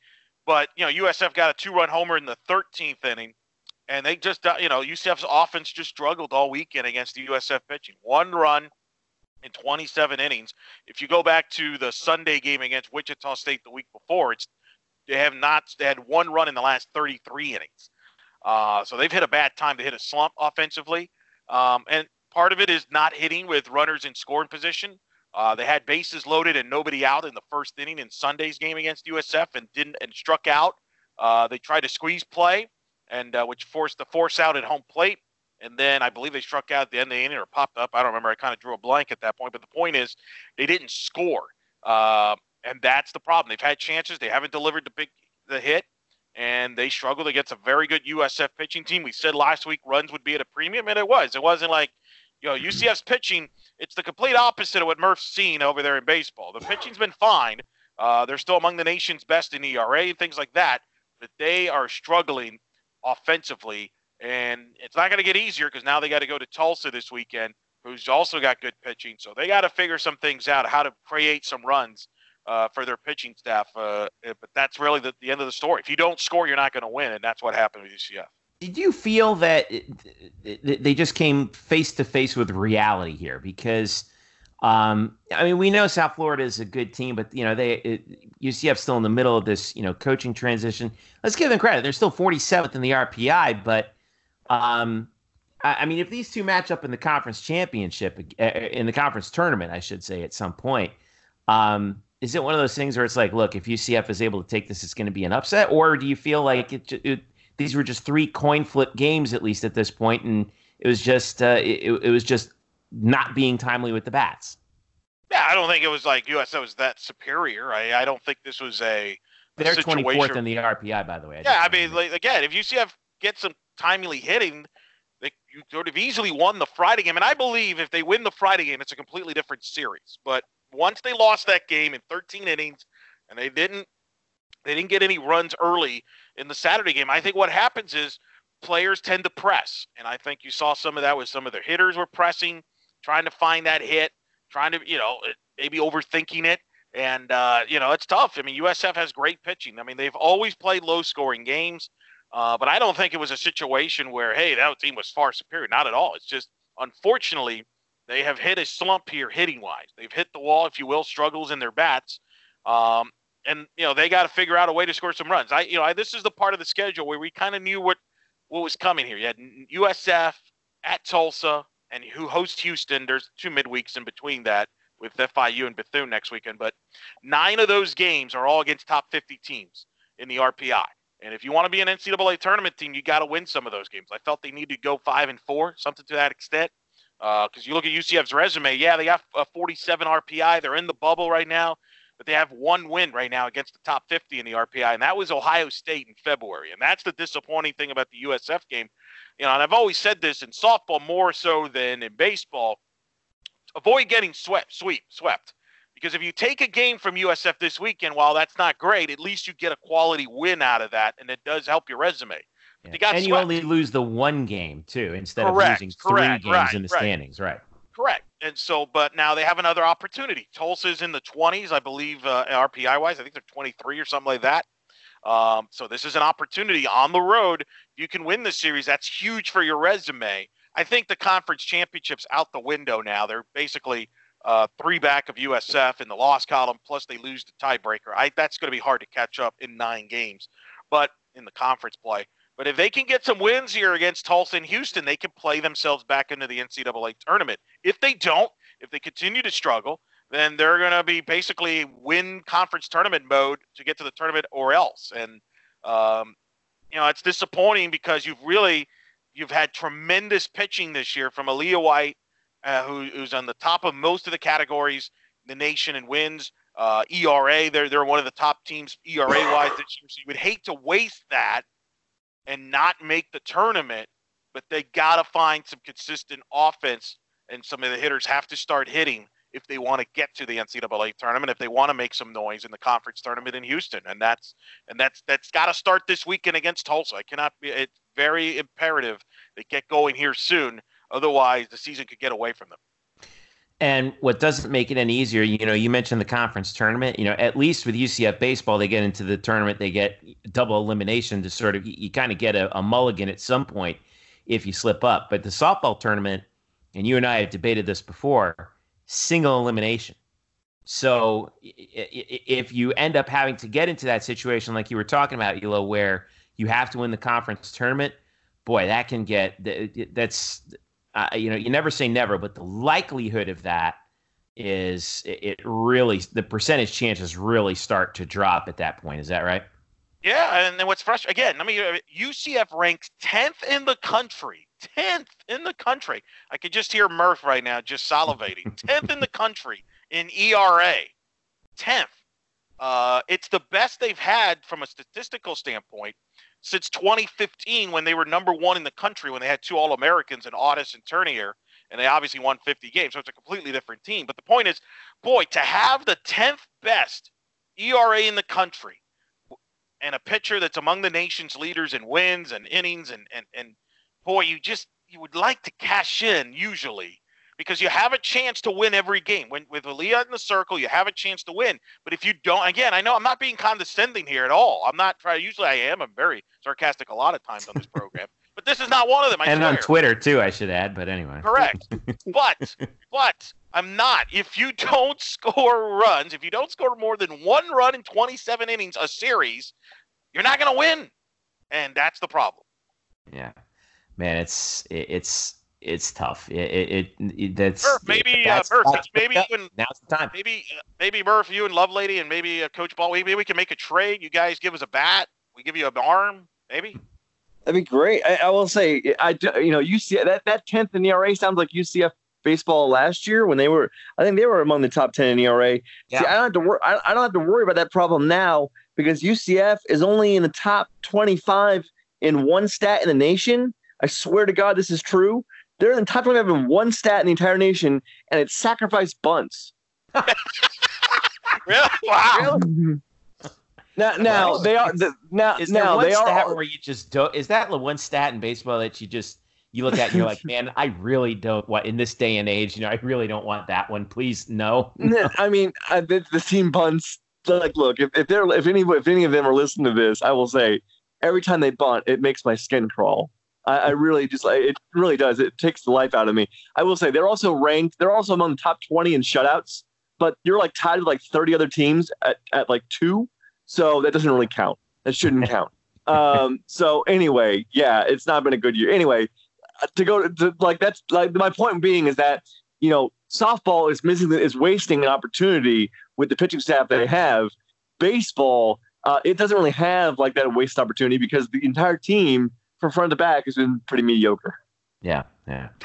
But you know, USF got a two-run homer in the 13th inning and they just uh, you know UCF's offense just struggled all weekend against the USF pitching. One run in 27 innings. If you go back to the Sunday game against Wichita State the week before, it's they have not they had one run in the last 33 innings. Uh, so they've hit a bad time to hit a slump offensively, um, and part of it is not hitting with runners in scoring position. Uh, they had bases loaded and nobody out in the first inning in Sunday's game against USF and didn't and struck out. Uh, they tried to squeeze play and uh, which forced the force out at home plate. And then I believe they struck out at the end of the inning or popped up. I don't remember. I kind of drew a blank at that point. But the point is, they didn't score, uh, and that's the problem. They've had chances. They haven't delivered the big the hit, and they struggled against a very good USF pitching team. We said last week runs would be at a premium, and it was. It wasn't like you know UCF's pitching. It's the complete opposite of what Murph's seen over there in baseball. The pitching's been fine. Uh, they're still among the nation's best in ERA and things like that, but they are struggling offensively and it's not going to get easier because now they got to go to Tulsa this weekend, who's also got good pitching. So they got to figure some things out, how to create some runs uh, for their pitching staff. Uh, eh, but that's really the, the end of the story. If you don't score, you're not going to win, and that's what happened with UCF. Did you feel that they just came face to face with reality here? Because, um, I mean, we know South Florida is a good team, but you know they it, UCF still in the middle of this you know coaching transition. Let's give them credit; they're still 47th in the RPI, but um, I, I mean, if these two match up in the conference championship, uh, in the conference tournament, I should say, at some point, um, is it one of those things where it's like, look, if UCF is able to take this, it's going to be an upset, or do you feel like it, it, these were just three coin flip games at least at this point, and it was just uh, it was just not being timely with the bats? Yeah, I don't think it was like USF was that superior. I, I don't think this was a. They're twenty fourth in the RPI, by the way. I yeah, I mean, like, again, if UCF gets some timely hitting, they you sort of easily won the Friday game. And I believe if they win the Friday game, it's a completely different series. But once they lost that game in 13 innings, and they didn't they didn't get any runs early in the Saturday game, I think what happens is players tend to press, and I think you saw some of that with some of their hitters were pressing, trying to find that hit, trying to you know maybe overthinking it. And uh, you know it's tough. I mean, USF has great pitching. I mean, they've always played low-scoring games. Uh, but I don't think it was a situation where, hey, that team was far superior. Not at all. It's just, unfortunately, they have hit a slump here hitting wise. They've hit the wall, if you will, struggles in their bats. Um, and, you know, they got to figure out a way to score some runs. I, you know, I, this is the part of the schedule where we kind of knew what, what was coming here. You had USF at Tulsa and who hosts Houston. There's two midweeks in between that with FIU and Bethune next weekend. But nine of those games are all against top 50 teams in the RPI. And if you want to be an NCAA tournament team, you got to win some of those games. I felt they need to go five and four, something to that extent. Because uh, you look at UCF's resume, yeah, they got a 47 RPI. They're in the bubble right now, but they have one win right now against the top 50 in the RPI, and that was Ohio State in February. And that's the disappointing thing about the USF game. You know, and I've always said this in softball more so than in baseball. Avoid getting swept, sweep, swept. Because if you take a game from USF this weekend, while that's not great, at least you get a quality win out of that, and it does help your resume. Yeah. You and swept. you only lose the one game too, instead correct, of losing three correct, games right, in the right. standings, right? Correct. And so, but now they have another opportunity. Tulsa's in the 20s, I believe, uh, RPI wise. I think they're 23 or something like that. Um, so this is an opportunity on the road. You can win the series, that's huge for your resume. I think the conference championships out the window now. They're basically uh, three back of USF in the loss column, plus they lose the tiebreaker. I, that's going to be hard to catch up in nine games, but in the conference play. But if they can get some wins here against Tulsa and Houston, they can play themselves back into the NCAA tournament. If they don't, if they continue to struggle, then they're going to be basically win conference tournament mode to get to the tournament or else. And um, you know, it's disappointing because you've really you've had tremendous pitching this year from Aaliyah White uh, who, who's on the top of most of the categories the nation in wins. Uh, ERA, they're they're one of the top teams ERA wise this year. So you would hate to waste that and not make the tournament, but they got to find some consistent offense, and some of the hitters have to start hitting if they want to get to the NCAA tournament, if they want to make some noise in the conference tournament in Houston, and that's and that's that's got to start this weekend against Tulsa. I cannot be. It's very imperative they get going here soon Otherwise, the season could get away from them. And what doesn't make it any easier, you know, you mentioned the conference tournament. You know, at least with UCF baseball, they get into the tournament, they get double elimination to sort of you, you kind of get a, a mulligan at some point if you slip up. But the softball tournament, and you and I have debated this before, single elimination. So if you end up having to get into that situation like you were talking about, Elo, where you have to win the conference tournament, boy, that can get that's uh, you know, you never say never, but the likelihood of that is it really the percentage chances really start to drop at that point. Is that right? Yeah, and then what's frustrating again? I mean, UCF ranks tenth in the country. Tenth in the country. I could just hear Murph right now, just salivating. Tenth in the country in ERA. Tenth. Uh, it's the best they've had from a statistical standpoint since 2015 when they were number one in the country when they had two All Americans in Audis and Turnier, and they obviously won 50 games. So it's a completely different team. But the point is, boy, to have the 10th best ERA in the country and a pitcher that's among the nation's leaders in wins and innings and and and boy, you just you would like to cash in usually because you have a chance to win every game. When with Aaliyah in the circle, you have a chance to win. But if you don't, again, I know I'm not being condescending here at all. I'm not trying. Usually, I am. I'm very sarcastic a lot of times on this program. but this is not one of them. I and swear. on Twitter too, I should add. But anyway, correct. but but I'm not. If you don't score runs, if you don't score more than one run in 27 innings a series, you're not going to win, and that's the problem. Yeah, man, it's it's it's tough. It, it, it that's Murph, maybe uh, Murph, maybe you and now's the time. Maybe maybe Murph, you and Lovelady, and maybe uh, Coach Ball. Maybe we can make a trade. You guys give us a bat. We give you an arm. Maybe. That'd be great. I, I will say, I you know, UCF that that tenth in ERA sounds like UCF baseball last year when they were. I think they were among the top ten in ERA. Yeah. See, I don't have to worry. I, I don't have to worry about that problem now because UCF is only in the top twenty-five in one stat in the nation. I swear to God, this is true. They're in the top 25 in one stat in the entire nation, and it's sacrifice bunts. really? Wow. Really? Now, now they are the, now. Is now there they stat are. where you just don't? Is that the one stat in baseball that you just you look at and you're like, man, I really don't want in this day and age. You know, I really don't want that one. Please, no. I mean, I, the, the team bunts. Like, look, if, if they're if any if any of them are listening to this, I will say, every time they bunt, it makes my skin crawl. I, I really just it really does. It takes the life out of me. I will say they're also ranked. They're also among the top twenty in shutouts, but you're like tied with like thirty other teams at, at like two. So that doesn't really count. That shouldn't count. Um, so anyway, yeah, it's not been a good year. Anyway, to go to, to like that's like my point being is that you know softball is missing is wasting an opportunity with the pitching staff they have. Baseball, uh, it doesn't really have like that waste opportunity because the entire team from front to back has been pretty mediocre. Yeah, yeah.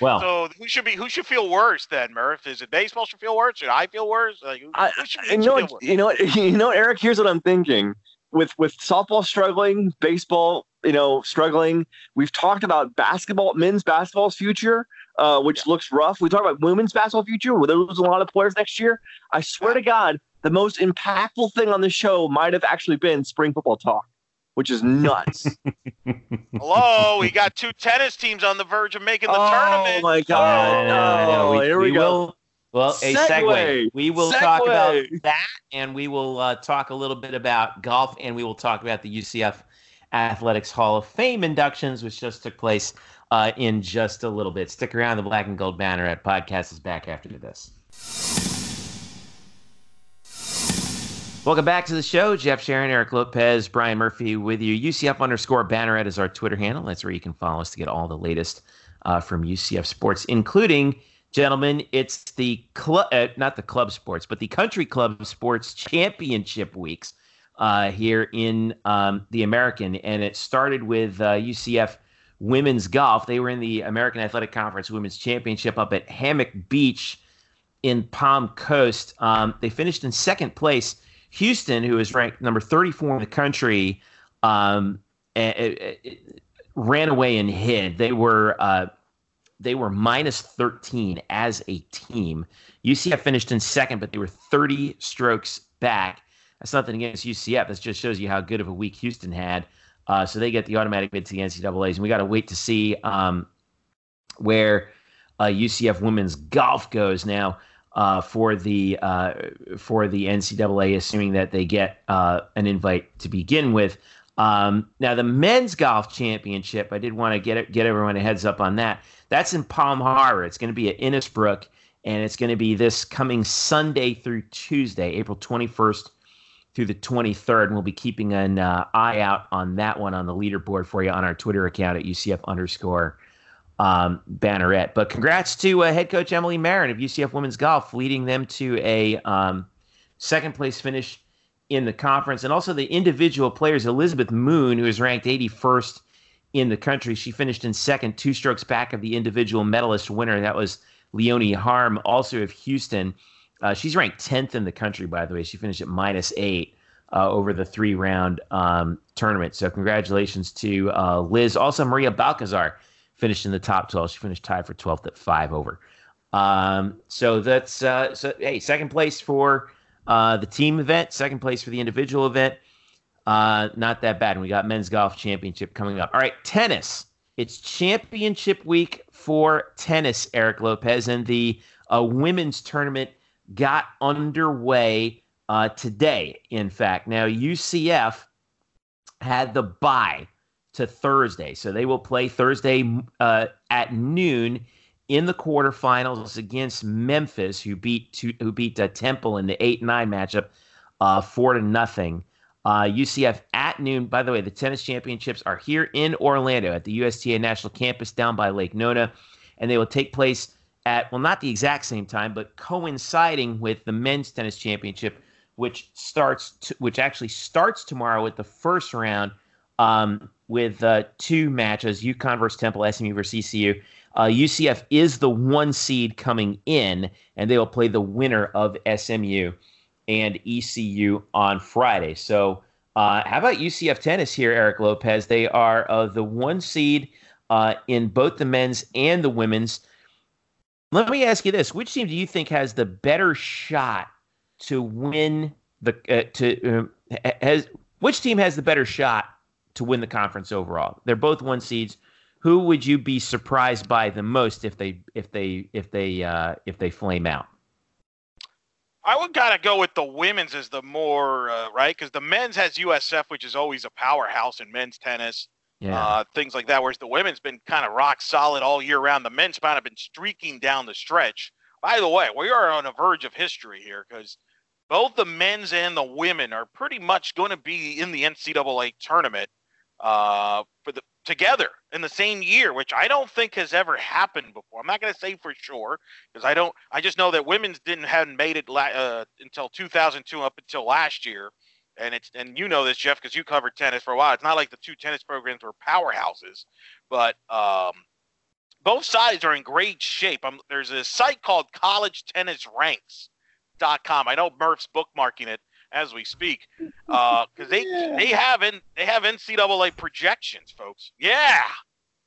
Well, so who should be who should feel worse then, Murph? Is it baseball should feel worse? Should I feel worse? Like, who, I, who should, you know, what, you know, what, you know, Eric. Here's what I'm thinking. With with softball struggling, baseball, you know, struggling. We've talked about basketball, men's basketball's future, uh, which yeah. looks rough. We talked about women's basketball future, where there was a lot of players next year. I swear to God, the most impactful thing on the show might have actually been spring football talk which is nuts. Hello, we got two tennis teams on the verge of making the oh, tournament. Oh my god! Oh, we, here we, we go. Will, well, a segue. segue. We will segue. talk about that, and we will uh, talk a little bit about golf, and we will talk about the UCF Athletics Hall of Fame inductions, which just took place uh, in just a little bit. Stick around. The Black and Gold Banneret podcast is back after this. Welcome back to the show. Jeff Sharon, Eric Lopez, Brian Murphy with you. UCF underscore Banneret is our Twitter handle. That's where you can follow us to get all the latest uh, from UCF sports, including, gentlemen, it's the club, uh, not the club sports, but the country club sports championship weeks uh, here in um, the American. And it started with uh, UCF women's golf. They were in the American Athletic Conference Women's Championship up at Hammock Beach in Palm Coast. Um, they finished in second place Houston, who is ranked number 34 in the country, um, it, it, ran away and hid. They were uh, they were minus 13 as a team. UCF finished in second, but they were 30 strokes back. That's nothing against UCF. This just shows you how good of a week Houston had. Uh, so they get the automatic bid to the NCAA's, and we got to wait to see um, where uh, UCF women's golf goes now uh, for the uh, for the NCAA, assuming that they get uh, an invite to begin with. Um, now, the men's golf championship, I did want to get get everyone a heads up on that. That's in Palm Harbor. It's going to be at Innisbrook, and it's going to be this coming Sunday through Tuesday, April 21st through the 23rd. And we'll be keeping an uh, eye out on that one on the leaderboard for you on our Twitter account at UCF underscore um, banneret. But congrats to uh, head coach Emily Marin of UCF Women's Golf, leading them to a um, second place finish in the conference, and also the individual players. Elizabeth Moon, who is ranked 81st in the country, she finished in second, two strokes back of the individual medalist winner. That was Leonie Harm, also of Houston. Uh, she's ranked 10th in the country, by the way. She finished at minus eight uh, over the three round um, tournament. So, congratulations to uh, Liz. Also, Maria Balcazar finished in the top 12. She finished tied for 12th at five over. Um, so, that's, uh, so hey, second place for uh, the team event, second place for the individual event. Uh, not that bad. And we got men's golf championship coming up. All right, tennis. It's championship week for tennis, Eric Lopez, and the uh, women's tournament got underway uh, today. In fact, now UCF had the bye to Thursday, so they will play Thursday uh, at noon in the quarterfinals against Memphis, who beat two, who beat uh, Temple in the eight nine matchup, uh, four to nothing. Uh, UCF at noon. By the way, the tennis championships are here in Orlando at the USTA National Campus down by Lake Nona, and they will take place at well, not the exact same time, but coinciding with the men's tennis championship, which starts to, which actually starts tomorrow with the first round um, with uh, two matches: UConn versus Temple, SMU versus ECU. Uh, UCF is the one seed coming in, and they will play the winner of SMU and ECU on Friday. So, uh, how about UCF tennis here, Eric Lopez? They are uh, the one seed uh, in both the men's and the women's. Let me ask you this: Which team do you think has the better shot to win the uh, to uh, has which team has the better shot to win the conference overall? They're both one seeds. Who would you be surprised by the most if they if they if they uh, if they flame out? I would kind of go with the women's as the more uh, right because the men's has USF, which is always a powerhouse in men's tennis, yeah. uh, things like that. Whereas the women's been kind of rock solid all year round. The men's kind of been streaking down the stretch. By the way, we are on the verge of history here because both the men's and the women are pretty much going to be in the NCAA tournament uh, for the together in the same year, which I don't think has ever happened before. I'm not going to say for sure because I don't. I just know that women's didn't hadn't made it la- uh, until 2002 up until last year, and it's and you know this, Jeff, because you covered tennis for a while. It's not like the two tennis programs were powerhouses, but um, both sides are in great shape. I'm, there's a site called College Tennis Ranks.com. I know Murph's bookmarking it as we speak, because uh, they yeah. they have in, they have NCAA projections, folks. Yeah,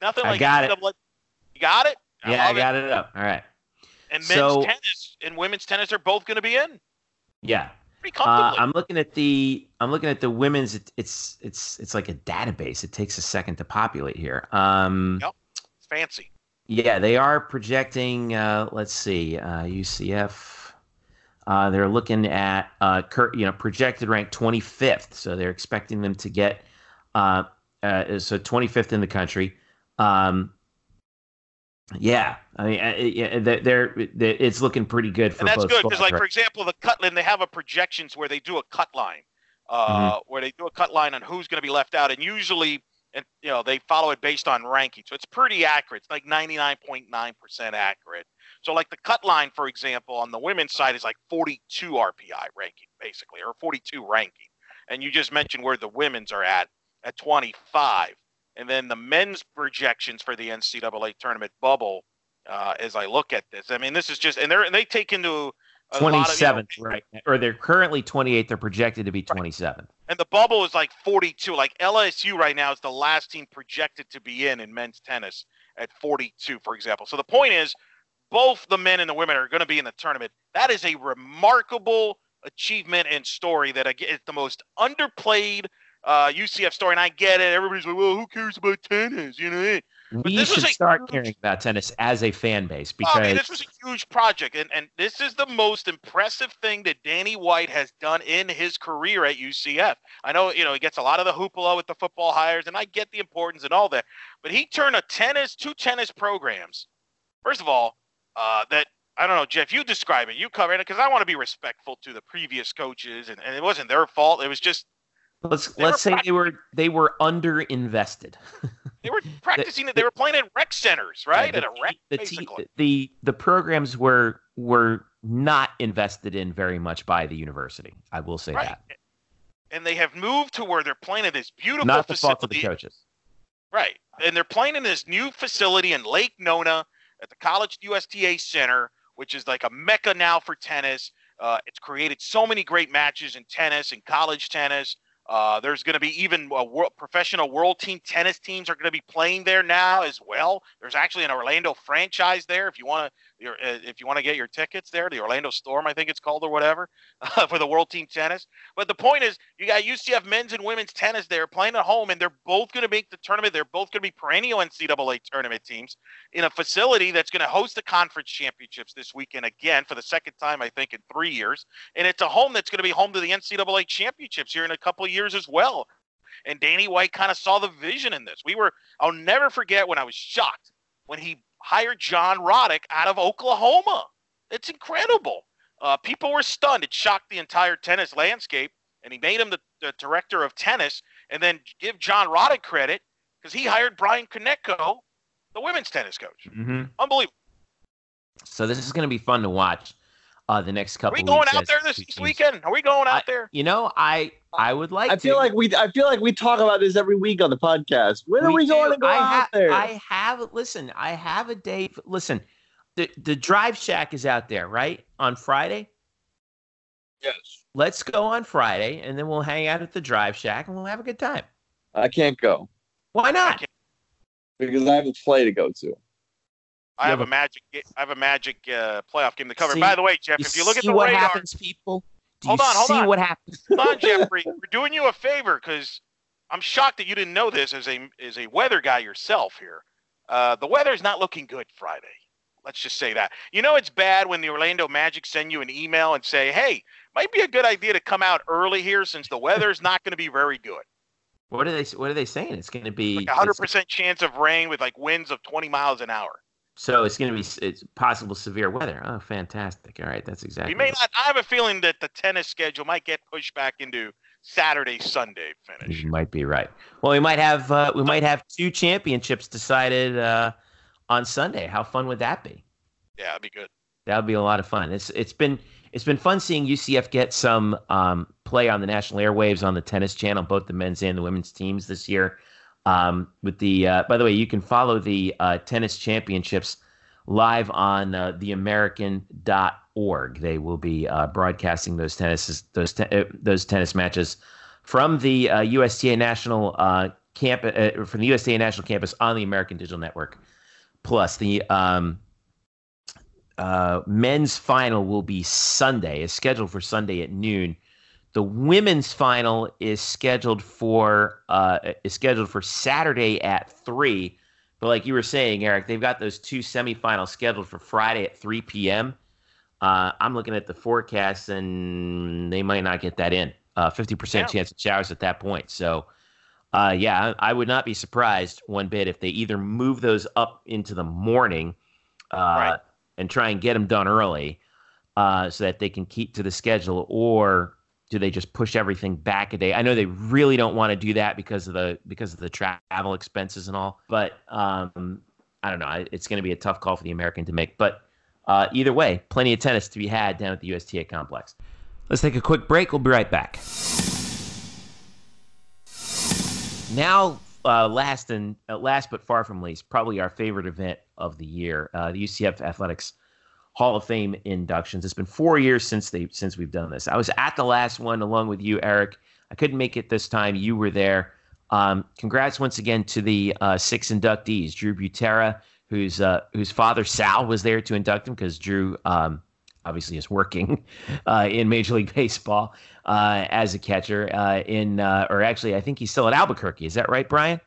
nothing like I got NCAA. It. You got it? I yeah, I got it. it. up. All right. And men's so, tennis and women's tennis are both going to be in. Yeah. Uh, I'm looking at the I'm looking at the women's. It, it's it's it's like a database. It takes a second to populate here. Um, yep. It's fancy. Yeah, they are projecting. Uh, let's see, uh, UCF. Uh, they're looking at uh, you know projected rank 25th, so they're expecting them to get uh, uh so 25th in the country. Um, yeah, I mean, uh, they're, they're, it's looking pretty good for and that's good because, like, for example, the cut line they have a projections where they do a cut line, uh, mm-hmm. where they do a cut line on who's going to be left out, and usually, and you know, they follow it based on ranking, so it's pretty accurate. It's like 99.9% accurate. So like the cut line, for example, on the women's side is like 42 RPI ranking, basically, or 42 ranking. And you just mentioned where the women's are at at 25. And then the men's projections for the NCAA tournament bubble, uh, as I look at this, I mean, this is just, and they're and they take into 27th, you know, right? Or they're currently 28. They're projected to be 27. And the bubble is like 42. Like LSU right now is the last team projected to be in in men's tennis at 42, for example. So the point is, both the men and the women are going to be in the tournament. That is a remarkable achievement and story that is the most underplayed uh, UCF story. And I get it. Everybody's like, well, who cares about tennis? You know, but we should start huge, caring about tennis as a fan base because I mean, this was a huge project, and and this is the most impressive thing that Danny White has done in his career at UCF. I know you know he gets a lot of the hoopla with the football hires, and I get the importance and all that, but he turned a tennis two tennis programs. First of all, uh, that I don't know, Jeff. You describe it. You cover it because I want to be respectful to the previous coaches, and, and it wasn't their fault. It was just let's let's say they were they were under invested. they were practicing. the, they were playing in rec centers, right? Yeah, the, At a rec, the, basically. the the programs were were not invested in very much by the university. I will say right. that. and they have moved to where they're playing in this beautiful Not the facility. fault of the coaches. Right. And they're playing in this new facility in Lake Nona at the College USTA Center, which is like a mecca now for tennis. Uh, it's created so many great matches in tennis and college tennis. Uh, there's going to be even world, professional world team tennis teams are going to be playing there now as well. There's actually an Orlando franchise there. If you want to, uh, if you want to get your tickets there, the Orlando Storm, I think it's called or whatever, uh, for the world team tennis. But the point is, you got UCF men's and women's tennis there playing at home, and they're both going to make the tournament. They're both going to be perennial NCAA tournament teams in a facility that's going to host the conference championships this weekend again for the second time, I think, in three years. And it's a home that's going to be home to the NCAA championships here in a couple of years as well. And Danny White kind of saw the vision in this. We were, I'll never forget when I was shocked when he hired John Roddick out of Oklahoma. It's incredible. Uh, people were stunned. It shocked the entire tennis landscape. And he made him the, the director of tennis. And then give John Roddick credit because he hired Brian Konecko, the women's tennis coach. Mm-hmm. Unbelievable. So this is going to be fun to watch. Uh, the next couple. Are we going weeks out there this two teams- weekend? Are we going out I- there? You know, I I would like I to. feel like we I feel like we talk about this every week on the podcast. When are we do. going to go I out ha- there? I have listen. I have a day. Listen, the the Drive Shack is out there, right? On Friday. yes. Let's go on Friday, and then we'll hang out at the Drive Shack, and we'll have a good time. I can't go Why not? because I have a play to go to. I have have a magic. I have a magic uh, playoff game to cover. See- By the way, Jeff, You if you look at see the what radar, happens, people. Do Hold you on, hold see on. what happens? hold on, Jeffrey, we're doing you a favor because I'm shocked that you didn't know this as a as a weather guy yourself here. Uh, the is not looking good Friday. Let's just say that. You know it's bad when the Orlando Magic send you an email and say, "Hey, might be a good idea to come out early here since the weather's not going to be very good. What are they? What are they saying? It's going to be Like a 100 percent chance of rain with like winds of 20 miles an hour." So it's going to be it's possible severe weather. Oh, fantastic! All right, that's exactly. We may not. I have a feeling that the tennis schedule might get pushed back into Saturday, Sunday finish. You might be right. Well, we might have uh, we might have two championships decided uh, on Sunday. How fun would that be? Yeah, it'd be good. That would be a lot of fun. It's it's been it's been fun seeing UCF get some um, play on the national airwaves on the tennis channel, both the men's and the women's teams this year. Um, with the uh, by the way, you can follow the uh, tennis championships live on uh, theamerican.org. They will be uh, broadcasting those tennis those te- uh, those tennis matches from the uh, USTA national uh, camp uh, from the USTA national campus on the American Digital Network. Plus the um, men's final will be Sunday. is scheduled for Sunday at noon. The women's final is scheduled for uh, is scheduled for Saturday at three. But like you were saying, Eric, they've got those two semifinals scheduled for Friday at three p.m. Uh, I'm looking at the forecast, and they might not get that in. Uh, Fifty percent Yeah. chance of showers at that point. So, uh, yeah, I, I would not be surprised one bit if they either move those up into the morning, uh, Right. and try and get them done early, uh, so that they can keep to the schedule, or do they just push everything back a day? I know they really don't want to do that because of the because of the travel expenses and all, but um, I don't know. It's going to be a tough call for the American to make, but uh, either way, plenty of tennis to be had down at the USTA complex. Let's take a quick break. We'll be right back. Now, uh, last and uh, last but far from least, probably our favorite event of the year, uh, the UCF Athletics Hall of Fame inductions. It's been four years since they since we've done this. I was at the last one along with you, Eric. I couldn't make it this time. You were there. Um, congrats once again to the uh, six inductees: Drew Butera, whose uh, whose father Sal was there to induct him because Drew um, obviously is working uh, in Major League Baseball uh, as a catcher. Uh, in uh, or actually, I think he's still at Albuquerque. Is that right, Brian?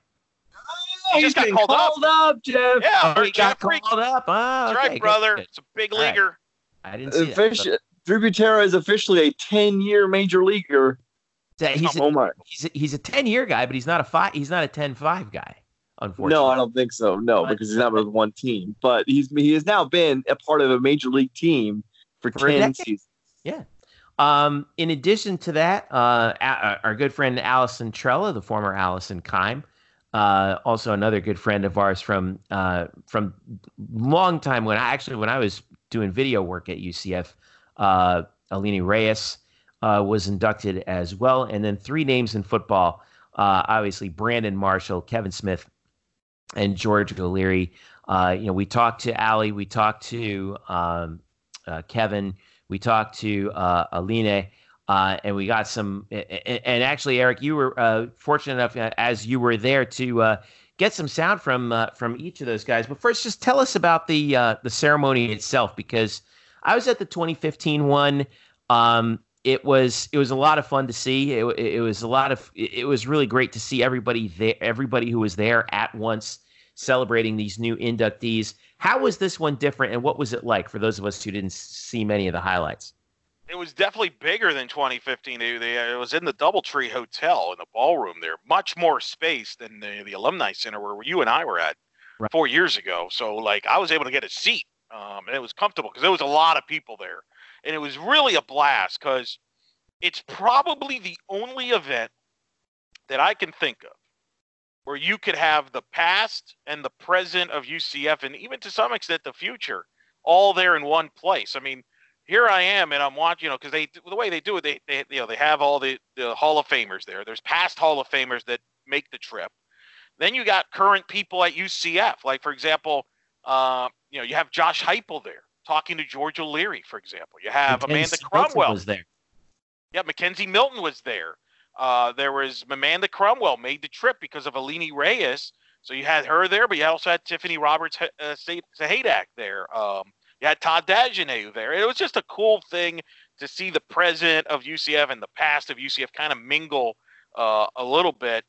He just got been called up. up, Jeff. Yeah, Oh, he got Jeffrey. called up. Oh, That's okay, right, brother. good. It's a big All right. leaguer. I didn't see that. Offici- Drew Butera is officially a 10-year major leaguer. He's a, oh my! he's a, he's a ten year guy, but he's not a five. He's not a 10-5 guy. Unfortunately, No, I don't think so. No, But- because he's not with one team. But he's he has now been a part of a major league team for, For a 10 decade. seasons. Um, in addition to that, uh, our good friend Allison Trella, the former Allison Kime, uh, also another good friend of ours from uh, from long time when I actually when I was doing video work at UCF, uh, Aline Reis, uh, was inducted as well. And then three names in football uh, obviously, Brandon Marshall, Kevin Smith, and George O'Leary. Uh, you know, we talked to Ali, we talked to um, Kevin, we talked to Aline. Uh, and we got some, and actually, Eric, you were uh, fortunate enough uh, as you were there to uh, get some sound from uh, from each of those guys. But first, just tell us about the the ceremony itself, because I was at the 2015 one. Um, it was it was a lot of fun to see. It, it was a lot of it was really great to see everybody there, everybody who was there at once celebrating these new inductees. How was this one different, and what was it like for those of us who didn't see many of the highlights? It was definitely bigger than 2015. They, they, it was in the DoubleTree Hotel in the ballroom there, much more space than the, the Alumni Center where you and I were at right. four years ago. So, like, I was able to get a seat, um, and it was comfortable because there was a lot of people there and it was really a blast because it's probably the only event that I can think of where you could have the past and the present of UCF and even to some extent the future all there in one place. I mean, here I am and I'm watching, you know, because they the way they do it, they, they you know they have all the the Hall of Famers there. There's past Hall of Famers that make the trip. Then you got current people at UCF, like for example, uh, you know, you have Josh Heupel there talking to George O'Leary, for example. You have Amanda Cromwell. Was there. Yeah, McKenzie Milton was there. Uh, there was Amanda Cromwell made the trip because of Aline Reis. So you had her there, but you also had Tiffany Roberts uh, Sahaydak there. Um, you had Todd Dagenais there. It was just a cool thing to see the present of UCF and the past of UCF kind of mingle uh, a little bit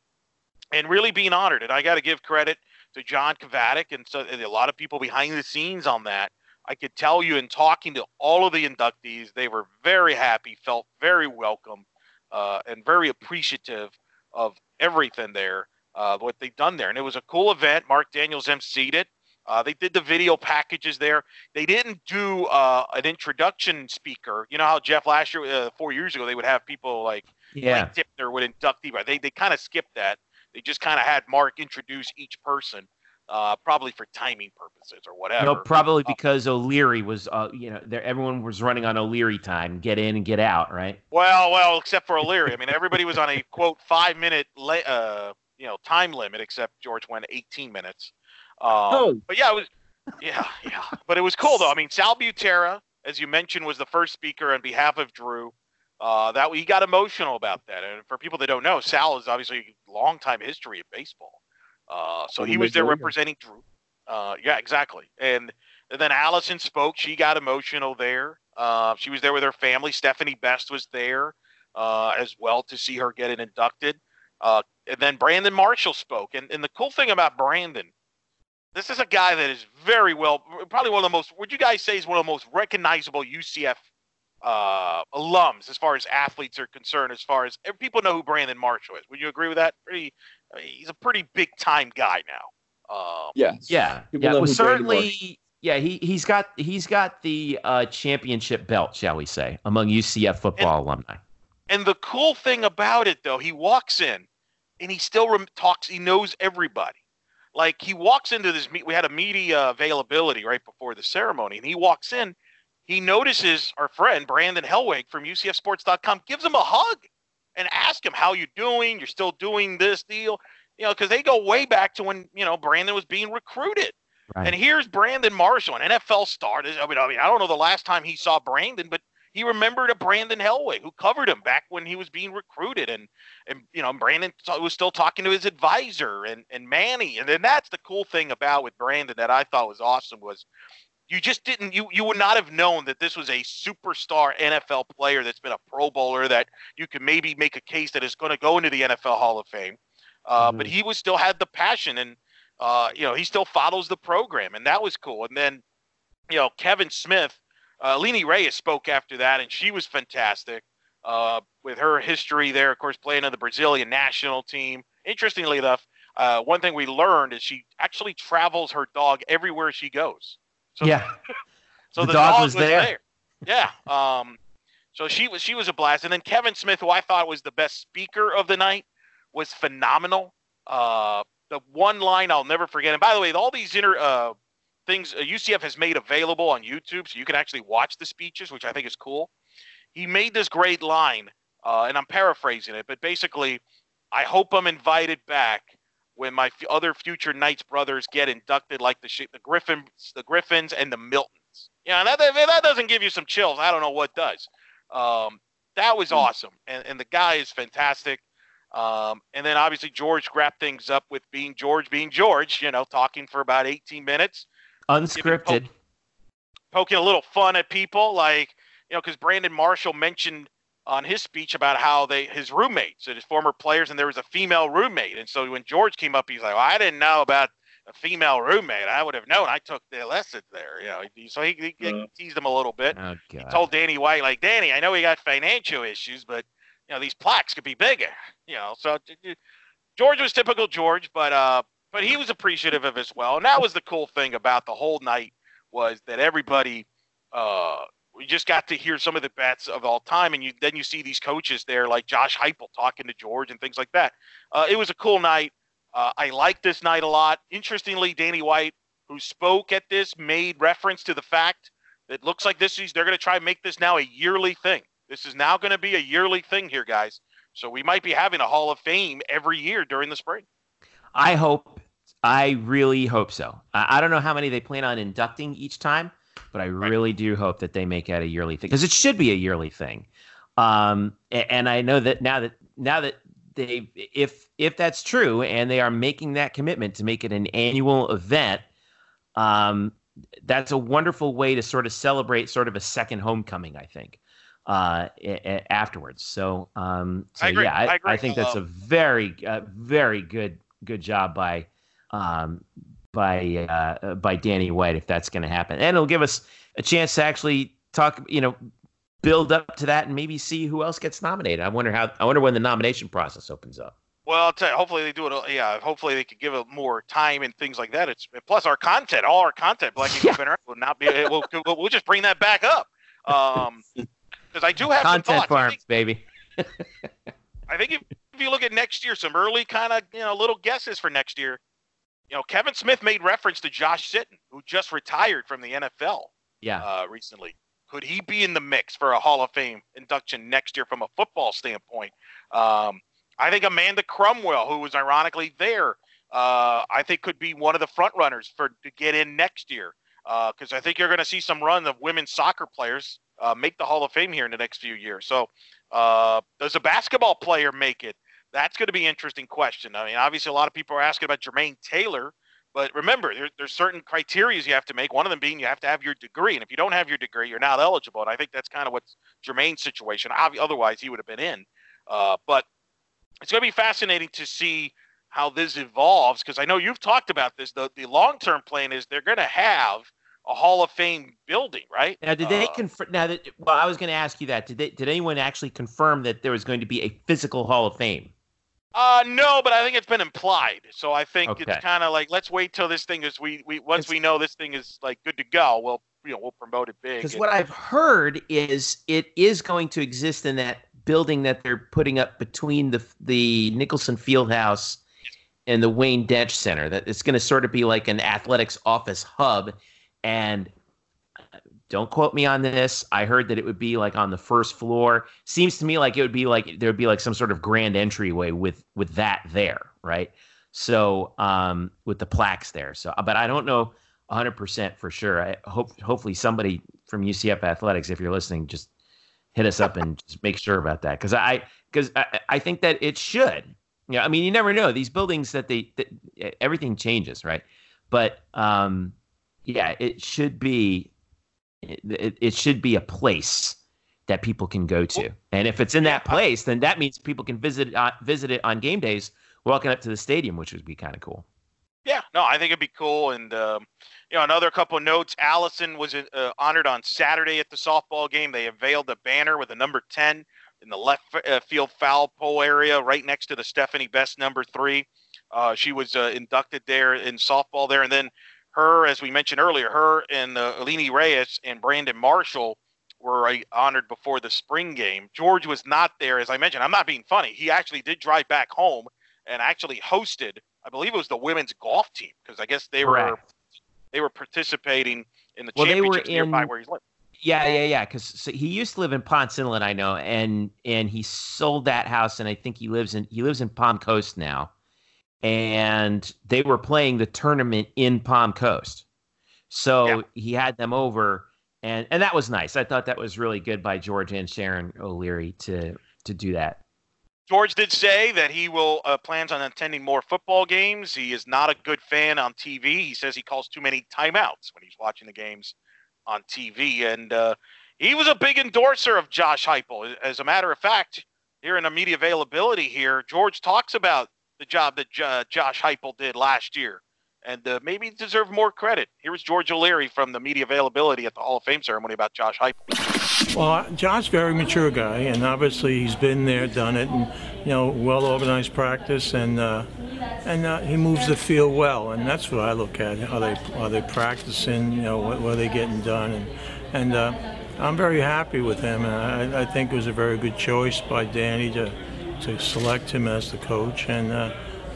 and really being honored. And I got to give credit to John Kavatic and so and a lot of people behind the scenes on that I could tell you in talking to all of the inductees, they were very happy, felt very welcome, uh, and very appreciative of everything there, uh, what they've done there. And it was a cool event. Marc Daniels emceed it. Uh, they did the video packages there. They didn't do uh, an introduction speaker. You know how Jeff last year, uh, four years ago, they would have people like yeah. Mike Tipner would inductee. They they kind of skipped that. They just kind of had Marc introduce each person uh, probably for timing purposes or whatever. No, probably uh, because O'Leary was, uh, you know, there everyone was running on O'Leary time, get in and get out, right? Well, well, except for O'Leary. I mean, everybody was on a quote five minute, uh, you know, time limit, except George went 18 minutes. Um, oh, but yeah, it was, yeah, yeah, but it was cool though. I mean, Sal Butera, as you mentioned, was the first speaker on behalf of Drew. Uh, that he got emotional about that, and for people that don't know, Sal is obviously a long time history of baseball. Uh, so he was there representing Drew. Uh, yeah, exactly. And, and, then Allison spoke. She got emotional there. Uh, she was there with her family. Stephanie Best was there uh, as well to see her get it inducted. Uh, and then Brandon Marshall spoke. And, and the cool thing about Brandon, this is a guy that is very well, probably one of the most, would you guys say is one of the most recognizable UCF uh, alums as far as athletes are concerned, as far as people know who Brandon Marshall is. Would you agree with that? Pretty I mean, he's a pretty big time guy now. Um, yes. Yeah. People yeah. Well, certainly. Yeah, he he's got he's got the uh, championship belt, shall we say, among UCF football and, alumni. And the cool thing about it, though, he walks in and he still rem- talks. He knows everybody. Like he walks into this meet. We had a media availability right before the ceremony, and he walks in. He notices our friend Brandon Helwig from UCFSports.com gives him a hug and asks him how you doing. You're still doing this deal, you know, because they go way back to when you know Brandon was being recruited. Right. And here's Brandon Marshall, an NFL star. I mean, I mean, I don't know the last time he saw Brandon, but he remembered a Brandon Helwig who covered him back when he was being recruited, and and you know Brandon was still talking to his advisor and and Manny, and then that's the cool thing about with Brandon that I thought was awesome was you just didn't you you would not have known that this was a superstar NFL player that's been a Pro Bowler that you could maybe make a case that is going to go into the NFL Hall of Fame. Uh, mm-hmm. But he was still had the passion, and uh, you know he still follows the program, and that was cool. And then you know Kevin Smith, uh, Aline Reis spoke after that, and she was fantastic uh, with her history there. Of course, playing on the Brazilian national team. Interestingly enough, uh, one thing we learned is she actually travels her dog everywhere she goes. So, yeah. so the, the dog, dog, was, was there. there. Yeah. Um, so she was she was a blast, and then Kevin Smith, who I thought was the best speaker of the night, was phenomenal. Uh, the one line I'll never forget. And by the way, all these inter uh, things uh, UCF has made available on YouTube, so you can actually watch the speeches, which I think is cool. he made this great line, uh, and I'm paraphrasing it, but basically, I hope I'm invited back when my f- other future Knights brothers get inducted, like the the Griffins, the Griffins, and the Miltons. Yeah, that that doesn't give you some chills. I don't know what does. Um, that was hmm. awesome, and and the guy is fantastic. Um, and then obviously George wrapped things up with being George being George, you know, talking for about 18 minutes. Unscripted. poking a little fun at people, like, you know, because Brandon Marshall mentioned on his speech about how they his roommates and his former players, and there was a female roommate. And so when George came up, he's like, well, I didn't know about a female roommate. I would have known. I took the lessons there. You know, so he, he uh, teased him a little bit. Oh, he told Danny White, like, Danny, I know we got financial issues, but you know these plaques could be bigger. You know, so George was typical George, but uh, but he was appreciative of as well, and that was the cool thing about the whole night was that everybody uh we just got to hear some of the bets of all time, and you then you see these coaches there like Josh Heupel talking to George and things like that. Uh, it was a cool night. Uh, I like this night a lot. Interestingly, Danny White, who spoke at this, made reference to the fact that looks like this is they're going to try and make this now a yearly thing. This is now going to be a yearly thing here, guys. So we might be having a Hall of Fame every year during the spring. I hope. I really hope so. I, I don't know how many they plan on inducting each time but I right. really do hope that they make it a yearly thing because it should be a yearly thing. Um, and I know that now that now that they if if that's true and they are making that commitment to make it an annual event, um, that's a wonderful way to sort of celebrate sort of a second homecoming. I think uh, afterwards. So, um, so I yeah, I, I, I, think that's a very, uh, very good, good job by, um, by uh, by Danny White if that's going to happen, and it'll give us a chance to actually talk. You know, build up to that and maybe see who else gets nominated. I wonder how. I wonder when the nomination process opens up. Well, I'll tell you, hopefully they do it. Yeah, hopefully they could give it more time and things like that. It's plus our content, all our content, Black yeah. Eagle will not be. We'll, we'll, we'll just bring that back up. Um, because I do have content farms, think, baby. I think if, if you look at next year, some early kind of you know little guesses for next year. You know, Kevin Smith made reference to Josh Sitton, who just retired from the NFL. Yeah. Uh, recently, could he be in the mix for a Hall of Fame induction next year from a football standpoint? Um, I think Amanda Cromwell, who was ironically there, uh, I think could be one of the front runners for to get in next year. Because uh, I think you're going to see some run of women's soccer players uh, make the Hall of Fame here in the next few years. So, uh, does a basketball player make it? That's going to be an interesting question. I mean, obviously, a lot of people are asking about Jermaine Taylor, but remember, there, there's certain criteria you have to make. One of them being you have to have your degree, and if you don't have your degree, you're not eligible. And I think that's kind of what's Jermaine's situation. Otherwise, he would have been in. Uh, but it's going to be fascinating to see how this evolves because I know you've talked about this. The the long term plan is they're going to have a Hall of Fame building, right? Now, did they uh, confirm? Now that well, I was going to ask you that. Did they, did anyone actually confirm that there was going to be a physical Hall of Fame? Uh, no, but I think it's been implied. So I think okay. it's kind of like let's wait till this thing is we we once it's, we know this thing is like good to go, we'll you know we'll promote it big. Because what I've heard is it is going to exist in that building that they're putting up between the the Nicholson Fieldhouse and the Wayne Densch Center. That it's going to sort of be like an athletics office hub, and don't quote me on this. I heard that it would be like on the first floor. Seems to me like it would be like there would be like some sort of grand entryway with with that there, right? So um, with the plaques there. So, but I don't know 100% for sure. I hope hopefully somebody from UCF Athletics, if you're listening, just hit us up and just make sure about that because I because I, I think that it should. Yeah, I mean you never know these buildings that they that everything changes, right? But um, yeah, it should be it, it should be a place that people can go to. And if it's in that place, then that means people can visit uh, visit it on game days, walking up to the stadium, which would be kind of cool. Yeah, no, I think it'd be cool. And um, you know, another couple of notes: Allison was uh, honored on Saturday at the softball game. They unveiled the banner with the number ten in the left uh, field foul pole area, right next to the Stephanie Best number three. Uh, she was uh, inducted there in softball there, and then her, as we mentioned earlier, her and uh, Aline Reis and Brandon Marshall were uh, honored before the spring game. George was not there, as I mentioned. I'm not being funny. He actually did drive back home and actually hosted. I believe it was the women's golf team because I guess they Correct. were they were participating in the well, championships they were in, nearby where he's living. Yeah, yeah, yeah. Because so he used to live in Ponce Inlet, I know, and and he sold that house, and I think he lives in he lives in Palm Coast now. And they were playing the tournament in Palm Coast, so yeah. he had them over, and and that was nice. I thought that was really good by George and Sharon O'Leary to to do that. George did say that he will uh, plans on attending more football games. He is not a good fan on TV. He says he calls too many timeouts when he's watching the games on TV, and uh, he was a big endorser of Josh Heupel. As a matter of fact, here in the media availability here, George talks about the job that Josh Heupel did last year, and uh, maybe deserve more credit. Here's George O'Leary from the media availability at the Hall of Fame ceremony about Josh Heupel. Well, Josh, very mature guy, and obviously he's been there, done it, and you know, well organized practice, and uh, and uh, he moves the field well, and that's what I look at. Are they are they practicing? You know, what, what are they getting done? And and uh, I'm very happy with him, and I, I, think it was a very good choice by Danny to to select him as the coach. And uh,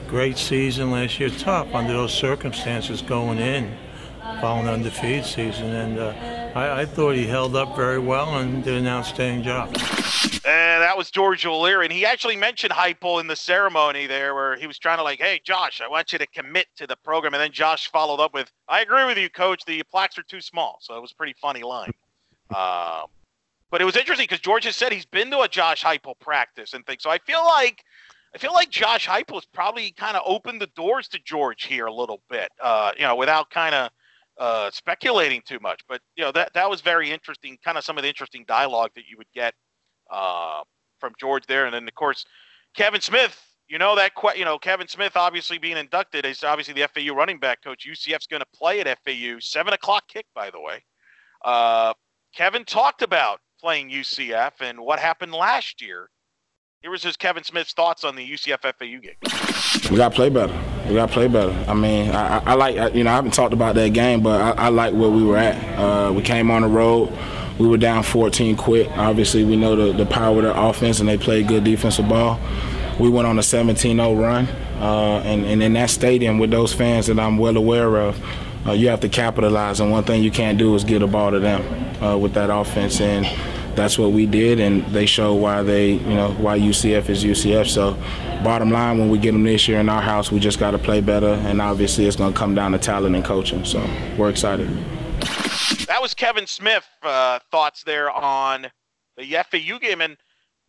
great season last year, tough under those circumstances going in, following undefeated season, and uh, I, I thought he held up very well and did an outstanding job. And that was George O'Leary. And he actually mentioned Heupel in the ceremony there where he was trying to like, hey, Josh, I want you to commit to the program. And then Josh followed up with, I agree with you, coach. The plaques are too small. So it was a pretty funny line. Um, but it was interesting because George has said he's been to a Josh Heupel practice and things. So I feel like I feel like Josh Heupel has probably kind of opened the doors to George here a little bit, uh, you know, without kind of uh, speculating too much. But you know that that was very interesting, kind of some of the interesting dialogue that you would get uh, from George there, and then of course Kevin Smith. You know that you know Kevin Smith obviously being inducted is obviously the FAU running back coach. UCF's going to play at FAU seven o'clock kick, by the way. Uh, Kevin talked about playing UCF and what happened last year. Here was his Kevin Smith's thoughts on the UCF FAU game. We got to play better. We got to play better. I mean, I, I like, you know, I haven't talked about that game, but I, I like where we were at. Uh, we came on the road we were down 14 quick. Obviously, we know the, the power of their offense, and they played good defensive ball. We went on a 17-0 run, uh, and, and in that stadium with those fans that I'm well aware of, uh, you have to capitalize. And one thing you can't do is get a ball to them uh, with that offense, and that's what we did. And they show why they, you know, why UCF is UCF. So, bottom line, when we get them this year in our house, we just got to play better, and obviously, it's going to come down to talent and coaching. So, we're excited that was Kevin Smith uh, thoughts there on the FAU game, and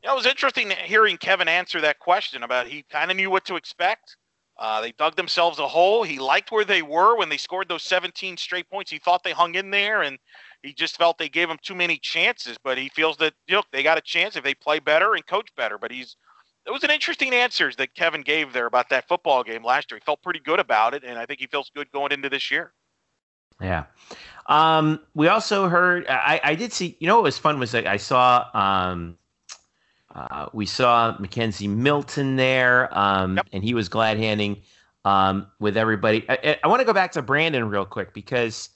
you know, it was interesting hearing Kevin answer that question about he kind of knew what to expect. Uh, they dug themselves a hole. He liked where they were when they scored those 17 straight points. He thought they hung in there, and he just felt they gave him too many chances. But he feels that you know, they got a chance if they play better and coach better. But he's it was an interesting answers that Kevin gave there about that football game last year. He felt pretty good about it, and I think he feels good going into this year. Yeah. Um, we also heard. I, I did see. You know what was fun was I saw. Um, uh, we saw McKenzie Milton there, um, yep. and he was glad handing um, with everybody. I, I want to go back to Brandon real quick because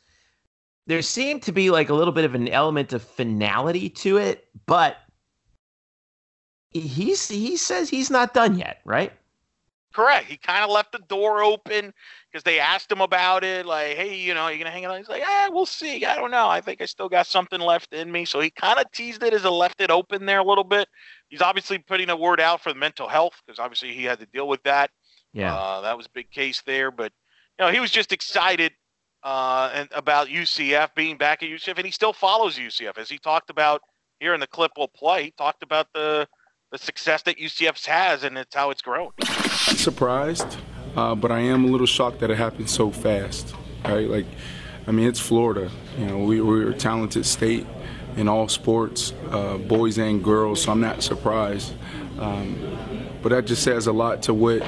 there seemed to be like a little bit of an element of finality to it, but he's he says he's not done yet, right? Correct. He kind of left the door open because they asked him about it, like, "Hey, you know, are you gonna hang out?" He's like, "Ah, we'll see. I don't know. I think I still got something left in me." So he kind of teased it as a left it open there a little bit. He's obviously putting a word out for the mental health because obviously he had to deal with that. Yeah, uh, that was a big case there. But you know, he was just excited uh, and about UCF being back at UCF, and he still follows UCF as he talked about here in the clip we'll play. He talked about the the success that UCF has and it's how it's grown. Surprised, uh, but I am a little shocked that it happened so fast. Right, like, I mean, it's Florida. You know, we, we're a talented state in all sports, uh, boys and girls. So I'm not surprised. Um, but that just says a lot to what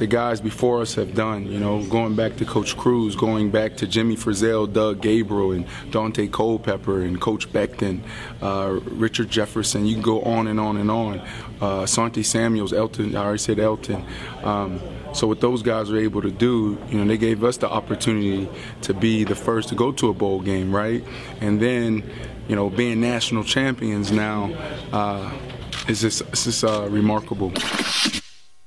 the guys before us have done. You know, going back to Coach Cruz, going back to Jimmy Frizzell, Doug Gabriel, and Daunte Culpepper, and Coach Beckton, uh, Richard Jefferson. You can go on and on and on. Uh, Asante Samuels, Elton. I already said Elton. Um, so what those guys were able to do, you know, they gave us the opportunity to be the first to go to a bowl game, right? And then, you know, being national champions now uh, is just, it's just uh, remarkable.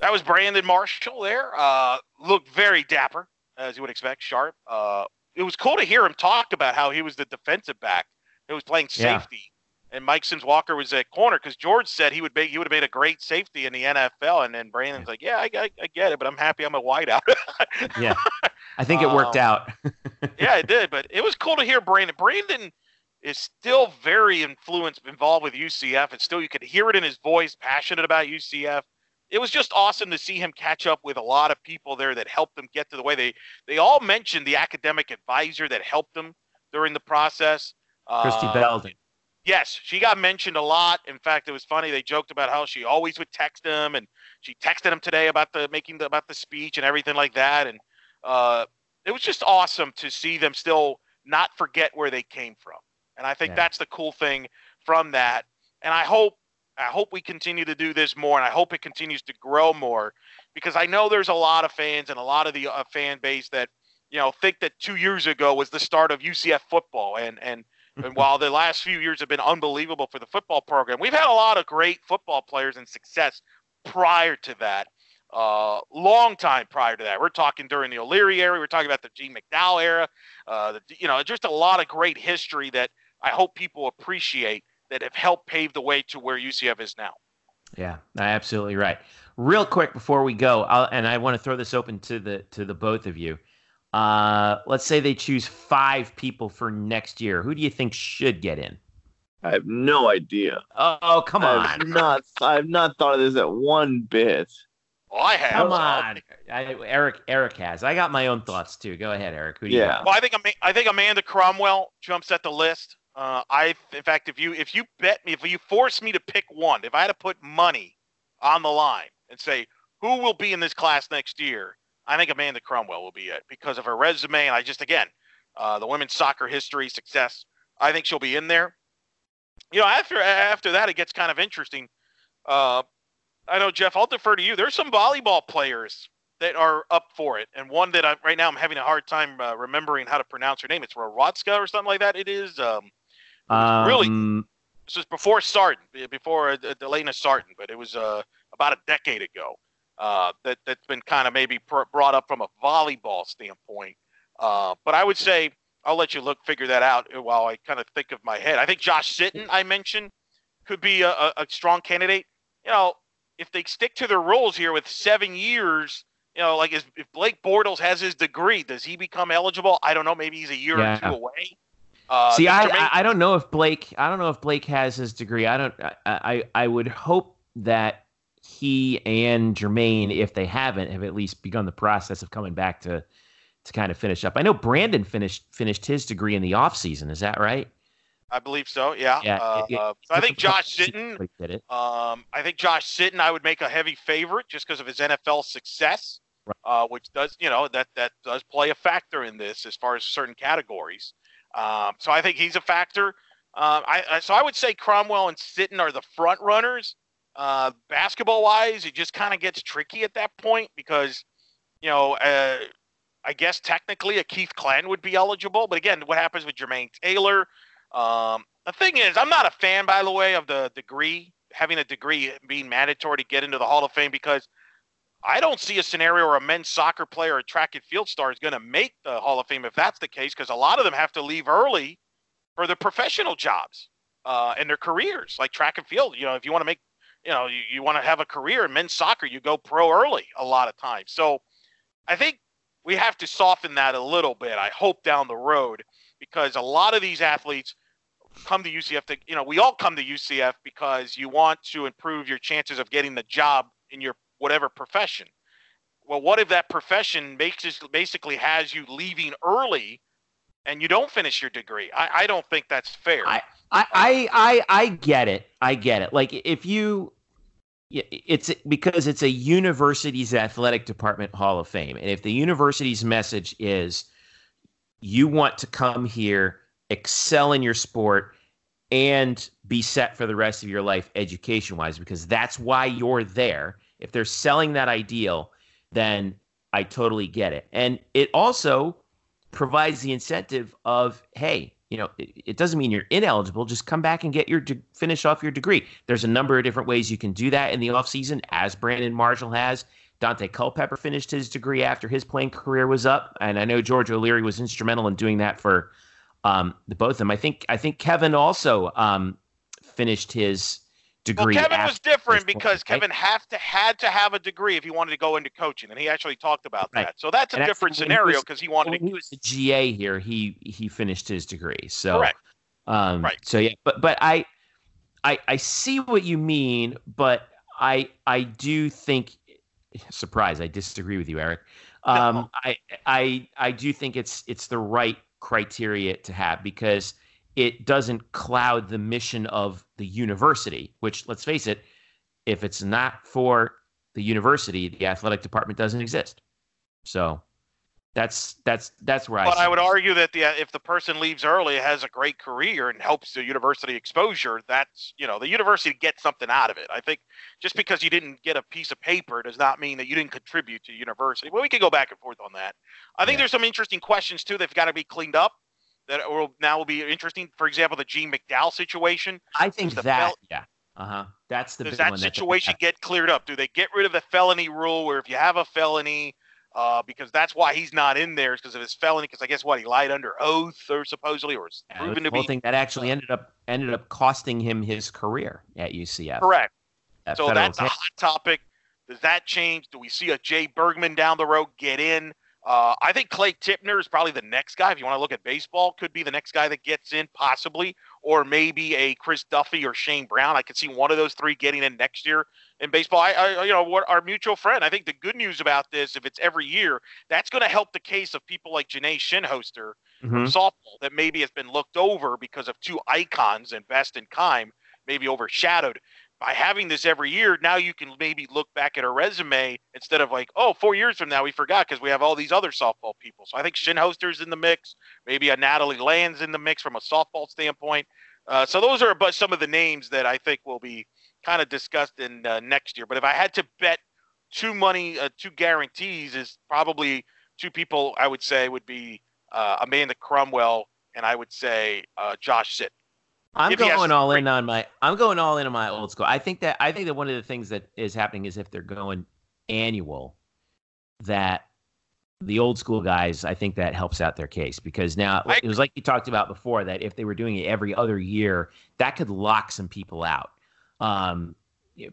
That was Brandon Marshall there. Uh, looked very dapper, as you would expect, sharp. Uh, it was cool to hear him talk about how he was the defensive back who was playing Yeah. safety, and Mike Sims Walker was at corner because George said he would make he would have made a great safety in the NFL, and then Brandon's like, yeah, I, I, I get it, but I'm happy I'm a wideout. Yeah. I think it worked Um, out. yeah, it did, but it was cool to hear Brandon. Brandon is still very influenced, involved with UCF, and still you could hear it in his voice, passionate about UCF. It was just awesome to see him catch up with a lot of people there that helped them get to the way they. They all mentioned the academic advisor that helped them during the process. Christy Uh, Belden. Yes, she got mentioned a lot. In fact, it was funny. They joked about how she always would text him, and she texted him today about the making the, about the speech and everything like that. And uh, it was just awesome to see them still not forget where they came from. And I think Yeah. that's the cool thing from that. And I hope I hope we continue to do this more, and I hope it continues to grow more, because I know there's a lot of fans and a lot of the uh, fan base that you know think that two years ago was the start of UCF football, and and and while the last few years have been unbelievable for the football program, we've had a lot of great football players and success prior to that. Uh, long time prior to that. We're talking during the O'Leary era. We're talking about the Gene McDowell era. Uh, the, you know, just a lot of great history that I hope people appreciate that have helped pave the way to where UCF is now. Yeah, absolutely right. Real quick before we go, I'll, and I want to throw this open to the to the both of you. Uh, let's say they choose five people for next year. Who do you think should get in? I have no idea. Oh, come I've on, not. I've not thought of this at one bit. Well, I have. come on. I, Eric, Eric has. I got my own thoughts too. Go ahead, Eric. Who do you Yeah. got? Well, I think I think Amanda Cromwell jumps at the list. Uh, I, in fact, if you if you bet me, if you force me to pick one, if I had to put money on the line and say who will be in this class next year, I think Amanda Cromwell will be it because of her resume and I just again, uh, the women's soccer history success. I think she'll be in there. You know, after after that, it gets kind of interesting. Uh, I know Jeff. I'll defer to you. There's some volleyball players that are up for it, and one that I, right now I'm having a hard time uh, remembering how to pronounce her name. It's Rorotska or something like that. It is. Um, really? Um, this was before Sarton, before uh, Delana Sarton, but it was uh, about a decade ago. Uh, that that's been kind of maybe pr- brought up from a volleyball standpoint. Uh, but I would say I'll let you look figure that out while I kind of think of my head. I think Josh Sitton I mentioned could be a, a, a strong candidate. You know, if they stick to their rules here with seven years, you know, like is, if Blake Bortles has his degree, does he become eligible? I don't know. Maybe he's a year Yeah. or two away. Uh, See, I, I don't know if Blake I don't know if Blake has his degree. I don't I I, I would hope that he and Jermaine, if they haven't, have at least begun the process of coming back to to kind of finish up. I know Brandon finished finished his degree in the off season. Is that right? I believe so. Yeah. Yeah, Uh, it- it- uh, I think Josh Sitton. Did it. Um, I think Josh Sitton. I would make a heavy favorite just because of his NFL success, Right. uh, which does you know that that does play a factor in this as far as certain categories. Um, so I think he's a factor. Um, I, I so I would say Cromwell and Sitton are the front runners. Uh, basketball wise, it just kind of gets tricky at that point because you know. Uh, I guess technically a Keith Clan would be eligible, but again, what happens with Jermaine Taylor? Um, the thing is, I'm not a fan, by the way, of the degree having a degree being mandatory to get into the Hall of Fame because I don't see a scenario where a men's soccer player or track and field star is going to make the Hall of Fame if that's the case, because a lot of them have to leave early for their professional jobs uh, and their careers, like track and field. You know, if you want to make, you know, you, you want to have a career in men's soccer, you go pro early a lot of times. So I think we have to soften that a little bit. I hope down the road because a lot of these athletes come to UCF. To, you know, we all come to UCF because you want to improve your chances of getting the job in your whatever profession. Well, what if that profession makes basically has you leaving early and you don't finish your degree? I, I don't think that's fair. I, I, I, I get it. I get it. Like if you, it's because it's a university's athletic department Hall of Fame, and if the university's message is you want to come here, excel in your sport, and be set for the rest of your life education wise, because that's why you're there. If they're selling that ideal, then I totally get it. And it also provides the incentive of, hey, you know, it, it, doesn't mean you're ineligible. Just come back and get your de- finish off your degree. There's a number of different ways you can do that in the offseason, as Brandon Marshall has. Daunte Culpepper finished his degree after his playing career was up, and I know George O'Leary was instrumental in doing that for Um, both of them. I think I think Kevin also um, finished his degree. Well, Kevin was different point, because right? Kevin have to had to have a degree if he wanted to go into coaching, and he actually talked about Right. that. So that's a And actually, different scenario because he wanted when to. he was a GA here, he he finished his degree. So Correct. Um, Right. So yeah, but but I, I I see what you mean, but I I do think. Surprise! I disagree with you, Eric. Um, No. I I I do think it's it's the right criteria to have because it doesn't cloud the mission of the university. Which let's face it, if it's not for the university, the athletic department doesn't exist. So that's that's that's where I. But I would it. argue that the if the person leaves early, has a great career, and helps the university exposure, that's you know the university gets something out of it. I think just because you didn't get a piece of paper does not mean that you didn't contribute to university. Well, we could go back and forth on that. I think Yeah. there's some interesting questions too that've got to be cleaned up. That will now will be interesting. For example, the Gene McDowell situation. I think the that fel- yeah, uh huh. That's the Does that situation get cleared up? Do they get rid of the felony rule where if you have a felony, uh, because that's why he's not in there, is because of his felony? Because I guess what he lied under oath or supposedly, or is Yeah, proven to whole be thing that actually ended up ended up costing him his career at UCF. correct. That So that's a hot topic. Does that change? Do we see a Jay Bergman down the road get in? Uh, I think Clay Timpner is probably the next guy. If you want to look at baseball, could be the next guy that gets in, possibly, or maybe a Chris Duffy or Shane Brown. I could see one of those three getting in next year in baseball. I, I you know, what our mutual friend. I think the good news about this, if it's every year, that's going to help the case of people like Janae Shinhoster from Mhm. softball that maybe has been looked over because of two icons and Best and Kime, maybe overshadowed. By having this every year, now you can maybe look back at her resume instead of like, oh, four years from now we forgot because we have all these other softball people. So I think Shinhoster's in the mix, maybe a Natalie Land's in the mix from a softball standpoint. Uh, so those are some of the names that I think will be kind of discussed in uh, next year. But if I had to bet two money, uh, two guarantees is probably two people I would say would be uh, Amanda Cromwell and I would say uh, Josh Sit. I'm if going all in on my I'm going all in on my old school. I think that I think that one of the things that is happening is if they're going annual, that the old school guys, I think that helps out their case because now I- it was like you talked about before that if they were doing it every other year, that could lock some people out. Um,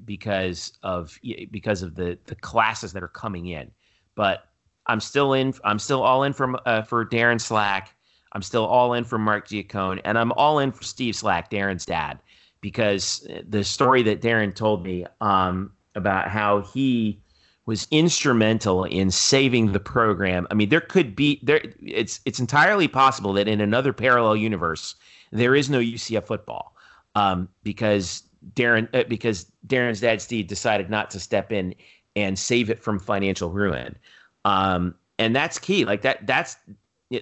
because of because of the the classes that are coming in. But I'm still in. I'm still all in for uh, for Darren Slack. I'm still all in for Mark Giacone, and I'm all in for Steve Slack, Darren's dad, because the story that Darren told me um, about how he was instrumental in saving the program. I mean, there could be there. It's it's entirely possible that in another parallel universe there is no UCF football um, because Darren uh, because Darren's dad Steve decided not to step in and save it from financial ruin. Um, and that's key. Like that that's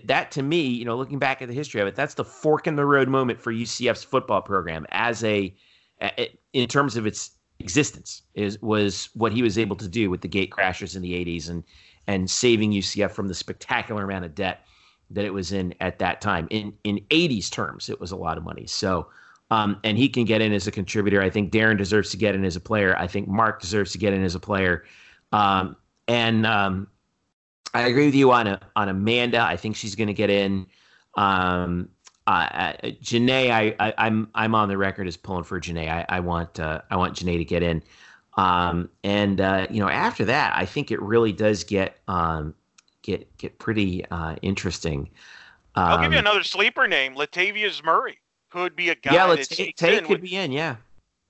that to me, you know, looking back at the history of it, that's the fork in the road moment for UCF's football program as a in terms of its existence is was what he was able to do with the gate crashers in the 80s and and saving UCF from the spectacular amount of debt that it was in at that time. In in 80s terms, it was a lot of money. So um, and he can get in as a contributor. I think Darren deserves to get in as a player. I think Mark deserves to get in as a player. Um, and um, I agree with you on a, on Amanda. I think she's going to get in. Um, uh, uh, Janae, I, I, I'm I'm on the record as pulling for Janae. I, I want uh, I want Janae to get in. Um, and uh, you know, after that, I think it really does get um, get get pretty uh, interesting. I'll give you Um, another sleeper name. Latavius Murray could be a guy yeah, that let's take sneaks in could with, be in. Yeah,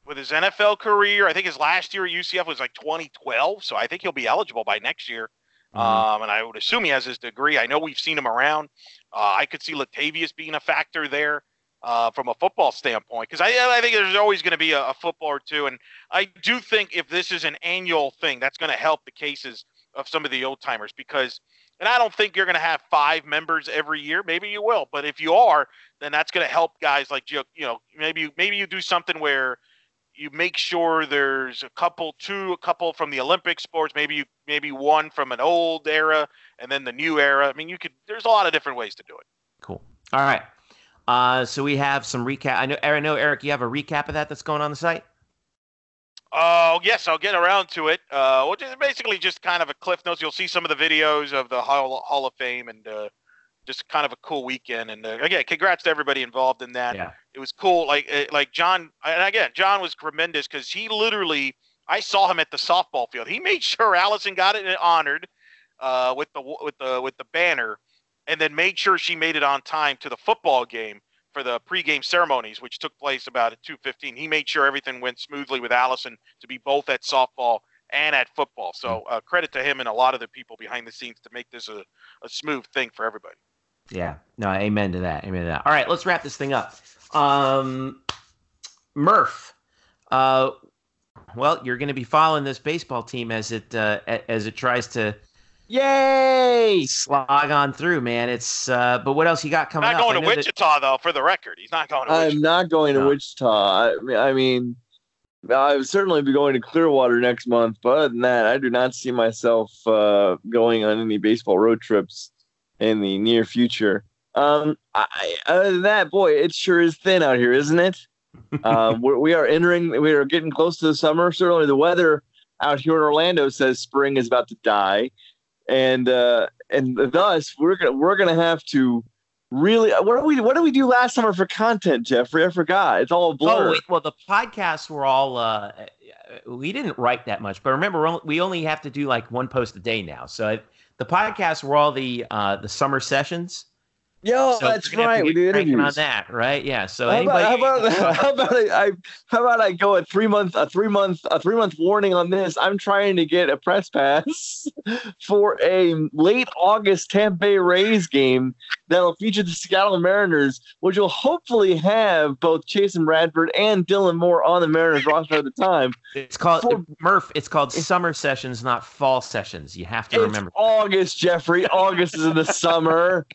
with his NFL career. I think his last year at UCF was like 2012, so I think he'll be eligible by next year. Mhm. Um, and I would assume he has his degree. I know we've seen him around. Uh, I could see Latavius being a factor there uh, from a football standpoint because I, I think there's always going to be a, a football or two. And I do think if this is an annual thing, that's going to help the cases of some of the old timers because, and I don't think you're going to have five members every year. Maybe you will, but if you are, then that's going to help guys like you. You know, maybe maybe you do something where you make sure there's a couple, two, a couple from the Olympic sports, maybe you, maybe one from an old era, and then the new era. I mean, you could. There's a lot of different ways to do it. cool. All right. Uh, so we have some recap. I know, I know, Eric, you have a recap of that that's going on the site. Oh yes, I'll get around to it. Uh, well, just basically just kind of a cliff notes. You'll see some of the videos of the Hall, Hall of Fame and uh, just kind of a cool weekend. And uh, again, congrats to everybody involved in that. Yeah. It was cool. Like uh, like John, and again, John was tremendous because he literally, I saw him at the softball field. He made sure Allison got it honored uh, with the with the with the banner, and then made sure she made it on time to the football game for the pregame ceremonies, which took place about at 2:15. He made sure everything went smoothly with Allison to be both at softball and at football. So uh, credit to him and a lot of the people behind the scenes to make this a, a smooth thing for everybody. Yeah. No, amen to that. Amen to that. All right, let's wrap this thing up. Um, Murph, uh, well, you're going to be following this baseball team as it uh, as it tries to Yay! slog on through, man. It's uh, but what else you got coming Not up? going I to know that- Wichita though, for the record. He's not going to I'm not going to No. Wichita. I mean, I mean, I would certainly be going to Clearwater next month, but other than that, I do not see myself uh, going on any baseball road trips in the near future. Um, I, other than that, boy, it sure is thin out here, isn't it? um, we're, we are entering, we are getting close to the summer. Certainly, the weather out here in Orlando says spring is about to die, and uh, and thus we're gonna we're gonna have to really. What do we what did we do last summer for content, Jeffrey? I forgot. It's all a blur. Oh, wait, well, the podcasts were all. Uh, we didn't write that much, but remember, we're only, have to do like one post a day now. So the podcasts were all the uh, the summer sessions. Yo, so that's we're gonna have to right. We do interviews. on that, right? Yeah. So How anybody, about, how about, how about I, I how about I go a three month a three month a three month warning on this? I'm trying to get a press pass for a late August Tampa Bay Rays game that'll feature the Seattle Mariners, which will hopefully have both Jason Bradford and Dylan Moore on the Mariners roster at the time. it's called for- Murph. It's called summer sessions, not fall sessions. You have to It's remember. August, Jeffrey. August is in the summer.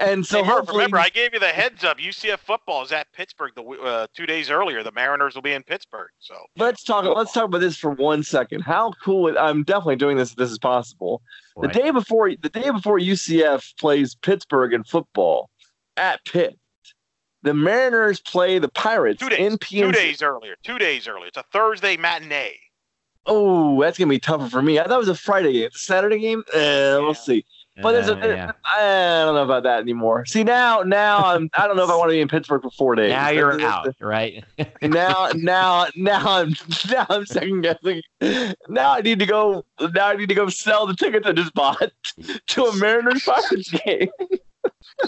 And so Hey, Murph, hopefully, remember, I gave you the heads up. UCF football is at Pittsburgh the uh, two days earlier. The Mariners will be in Pittsburgh. So let's talk. Let's talk about this for one second. How cool! It, I'm definitely doing this. If this is possible. The day before, the day before UCF plays Pittsburgh in football at Pitt, the Mariners play the Pirates two days, in PNC. two days earlier, two days earlier. It's a Thursday matinee. Oh, that's gonna be tougher for me. I thought it was a Friday game. Saturday game. Uh, Yeah. We'll see. But there's a, Uh, yeah. I don't know about that anymore. See now, now I'm. I don't know if I want to be in Pittsburgh for four days. now you're out, right? now now now I'm now I'm second guessing. Now I need to go now I need to go sell the tickets I just bought to a Mariners Pirates game.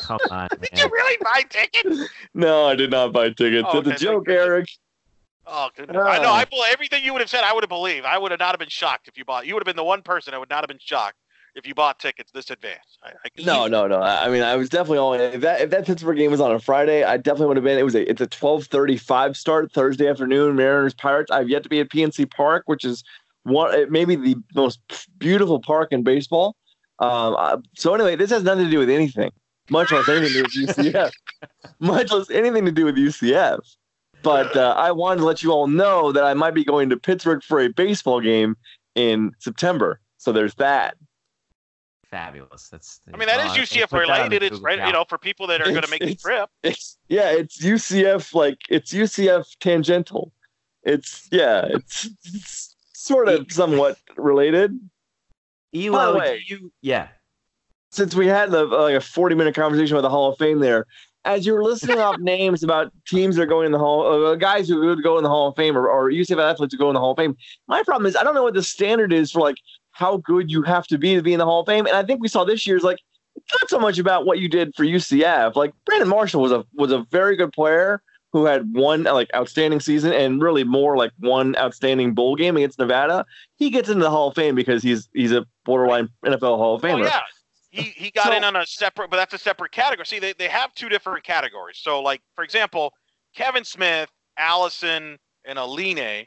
Come on, Did you really buy tickets? No, I did not buy tickets. Oh, it's a okay, joke, thank. Eric. Oh goodness! I know. Ah. I believe everything you would have said. I would have believed. I would have not have been shocked if you bought. You would have been the one person I would not have been shocked if you bought tickets this advance. I, I No, no, no. I I mean, I was definitely all in. If that if that Pittsburgh game was on a Friday, I definitely would have been. It was a it's a twelve thirty five start Thursday afternoon. Mariners Pirates. I've yet to be at PNC Park, which is one maybe the most beautiful park in baseball. Um, uh, so anyway, this has nothing to do with anything, much less anything to do with UCF, much less anything to do with UCF. But uh, I wanted to let you all know that I might be going to Pittsburgh for a baseball game in September. So there's that. Fabulous. That's. I mean, that is uh, UCF put that on the related. It's Google right, you know, for people that are going to make the trip. It's yeah, it's UCF like it's UCF tangential. It's yeah, it's, it's sort of somewhat related. Elo, By the way- you, yeah. Since we had the, like a forty minute conversation about the Hall of Fame there, as you were listing off names about teams that are going in the Hall, uh, guys who would go in the Hall of Fame or, or UCF athletes who go in the Hall of Fame. My problem is I don't know what the standard is for like how good you have to be to be in the Hall of Fame, and I think we saw this year's like it's not so much about what you did for UCF. Like Brandon Marshall was a was a very good player who had one like outstanding season and really more like one outstanding bowl game against Nevada. He gets into the Hall of Fame because he's he's a borderline NFL Hall of Famer. Oh yeah, he he got So- in on a separate, but that's a separate category. See, they they have two different categories. So, like for example, Kevin Smith, Allison, and Aline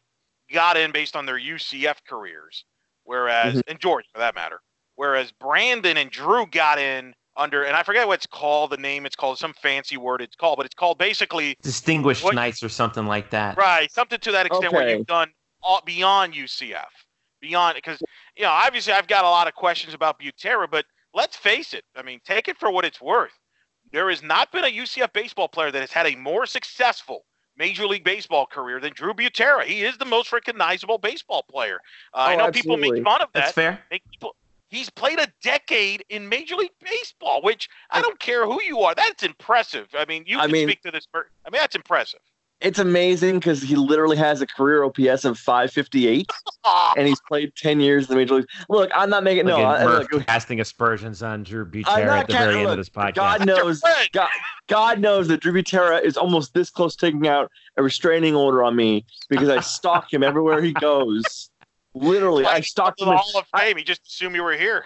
got in based on their UCF careers, whereas Mm-hmm. and George for that matter, whereas Brandon and Drew got in under, and I forget what it's called. The name it's called some fancy word it's called, but it's called basically Distinguished What- Knights or something like that. Right, something to that extent where you've done all, beyond UCF, beyond because you know obviously I've got a lot of questions about Butera, but let's face it. I mean, take it for what it's worth. There has not been a UCF baseball player that has had a more successful Major League Baseball career than Drew Butera. He is the most recognizable baseball player. Uh, I Oh, know people make fun of that. That's fair. Make people. He's played a decade in Major League Baseball, which I don't care who you are. That's impressive. I mean, you I can mean- speak to this. per- I mean, that's impressive. It's amazing because he literally has a career OPS of 558, Ah, and he's played 10 years in the major league. Look, I'm not making no. Look at I, Murph look, casting aspersions on Drew I'm Butera at the ca- very end of this podcast. God knows, God, God knows that Drew Butera is almost this close to taking out a restraining order on me because I stalk him everywhere he goes. Literally, I stalked to him. the in- Hall of Fame. He just assumed you were here.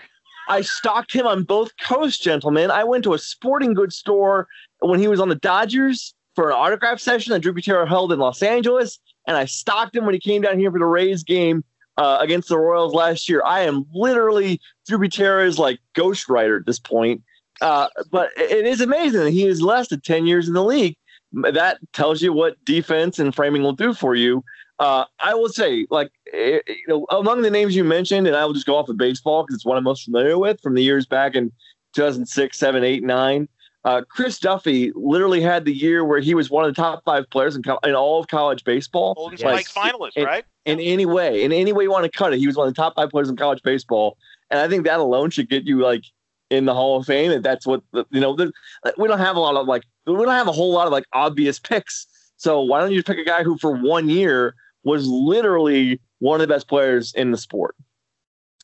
I stalked him on both coasts, gentlemen. I went to a sporting goods store when he was on the Dodgers for an autograph session that Drew Butera held in Los Angeles, and I stalked him when he came down here for the Rays game uh, against the Royals last year. I am literally Drew Butera's like ghostwriter at this point. Uh, but it is amazing that he has lasted 10 years in the league. That tells you what defense and framing will do for you. Uh, I will say, like, eh, you know, among the names you mentioned, and I will just go off of baseball because it's what I'm most familiar with from the years back in 2006, 7, 8, 9. Uh, Chris Duffy literally had the year where he was one of the top five players in, co- in all of college baseball. Golden Yes. Spike finalist, It- right? In any way, in any way you want to cut it, he was one of the top five players in college baseball, and I think that alone should get you like in the Hall of Fame. And that's what the, you know. The, we don't have a lot of like we don't have a whole lot of like obvious picks. So why don't you pick a guy who for one year was literally one of the best players in the sport?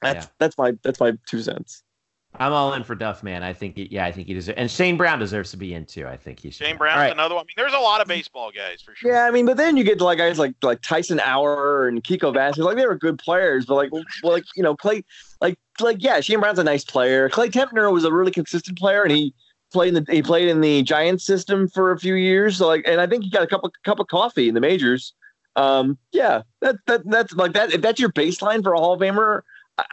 That's Yeah. that's my that's my two cents. I'm all in for Duff, man. I think, he, yeah, I think he deserves, and Shane Brown deserves to be in too. I think he should. Shane All Brown's right. another one. I mean, there's a lot of baseball guys for sure. Yeah, I mean, but then you get to like guys like like Tyson Auer and Kiko Vasquez, like they were good players, but like well, like you know Clay, like like yeah, Shane Brown's a nice player. Clay Timpner was a really consistent player, and he played in the he played in the Giants system for a few years. So like, and I think he got a couple cup of coffee in the majors. Um, yeah, that that that's like that. If that's your baseline for a Hall of Famer,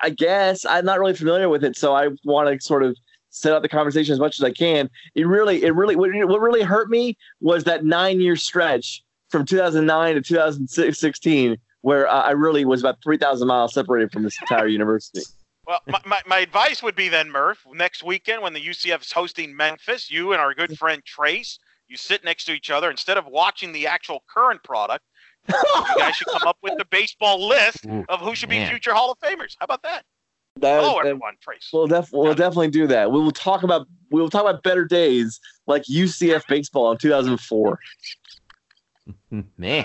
I, guess I'm not really familiar with it, so I want to sort of set up the conversation as much as I can. It really, it really, what, what really hurt me was that nine year stretch from 2009 to 2016, where uh, I really was about 3,000 miles separated from this entire university. Well, my, my, my advice would be then, Murph, next weekend when the UCF is hosting Memphis, you and our good friend Trace, you sit next to each other. Instead of watching the actual current product, you guys should come up with the baseball list Ooh, of who should be future Hall of Famers. How about that? That- Hello, that- everyone. Trace. we'll, def- we'll definitely do that. We will talk about we will talk about better days like UCF baseball in 2004. Man.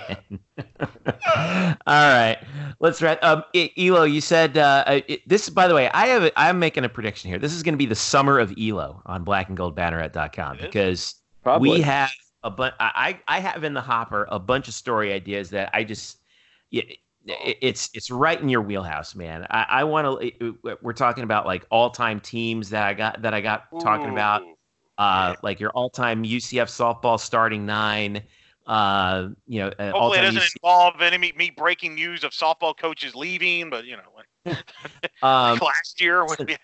All right. Let's wrap. Um, Elo, you said uh, uh, it, this. By the way, I have. a- I'm making a prediction here. This is going to be the summer of Elo on blackandgoldbanneret.com It is? because Probably. we have a bunch. I I have in the hopper a bunch of story ideas that I just. Yeah, it, it's it's right in your wheelhouse, man. I, I want to. We're talking about like all time teams that I got that I got talking about Ooh. uh, like your all-time UCF softball starting nine. Uh, you know, uh, Hopefully, it doesn't UC involve any me, me breaking news of softball coaches leaving, but you know, like, um, last year be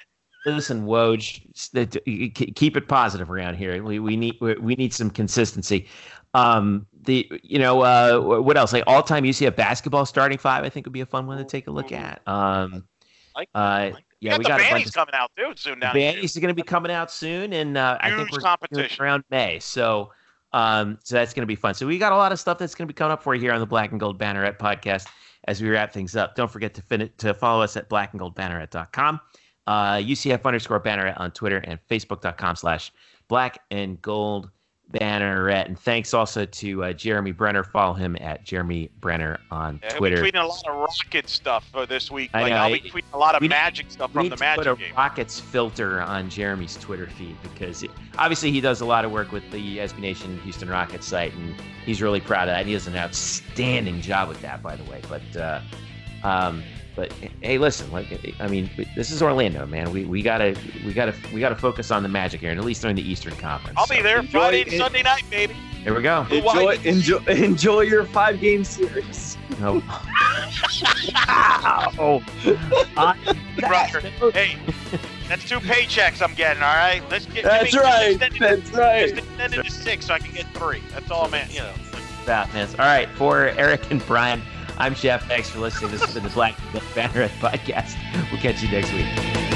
listen, Woj, s- that- y- k- keep it positive around here. We we need we we need some consistency. Um, the you know uh, what else? Like all-time UCF basketball starting five, I think would be a fun one to take a look at. Um, Like- uh, yeah, got we got a Bannies of coming out too soon here. Bannies are going to be coming out soon, and uh, I think we're competition. around May. So, um, so that's going to be fun. So we got a lot of stuff that's going to be coming up for you here on the Black and Gold Banneret podcast as we wrap things up. Don't forget to fin- to follow us at blackandgoldbanneret.com, uh, UCF underscore banneret on Twitter, and Facebook.com slash Black and Gold Banneret. And thanks also to uh, Jeremy Brener. Follow him at Jeremy Brener on Yeah, he'll Twitter. be tweeting a lot of rocket stuff for this week. I Like know, I'll be tweeting a lot of we need- magic stuff from the Magic put a game. Rockets filter on Jeremy's Twitter feed because it, obviously he does a lot of work with the SB Nation Houston Rockets site, and he's really proud of that. He does an outstanding job with that, by the way. But, uh, um, but hey, listen, like I mean, this is Orlando, man. We we gotta we gotta we gotta focus on the Magic here, and at least during the Eastern Conference. I'll be there enjoy Friday and it. Sunday night, baby. There we go. Enjoy, enjoy, enjoy your five game series. Oh. Ow. I- Brother. Hey, that's two paychecks I'm getting. All right, let's get. That's give right. Just extend, it, That's right. just extend it to six so I can get three. That's all, man. You know. that, man. All right, for Eric and Brian, I'm Jeff. Thanks for listening. This has been the Black Banneret podcast. We'll catch you next week.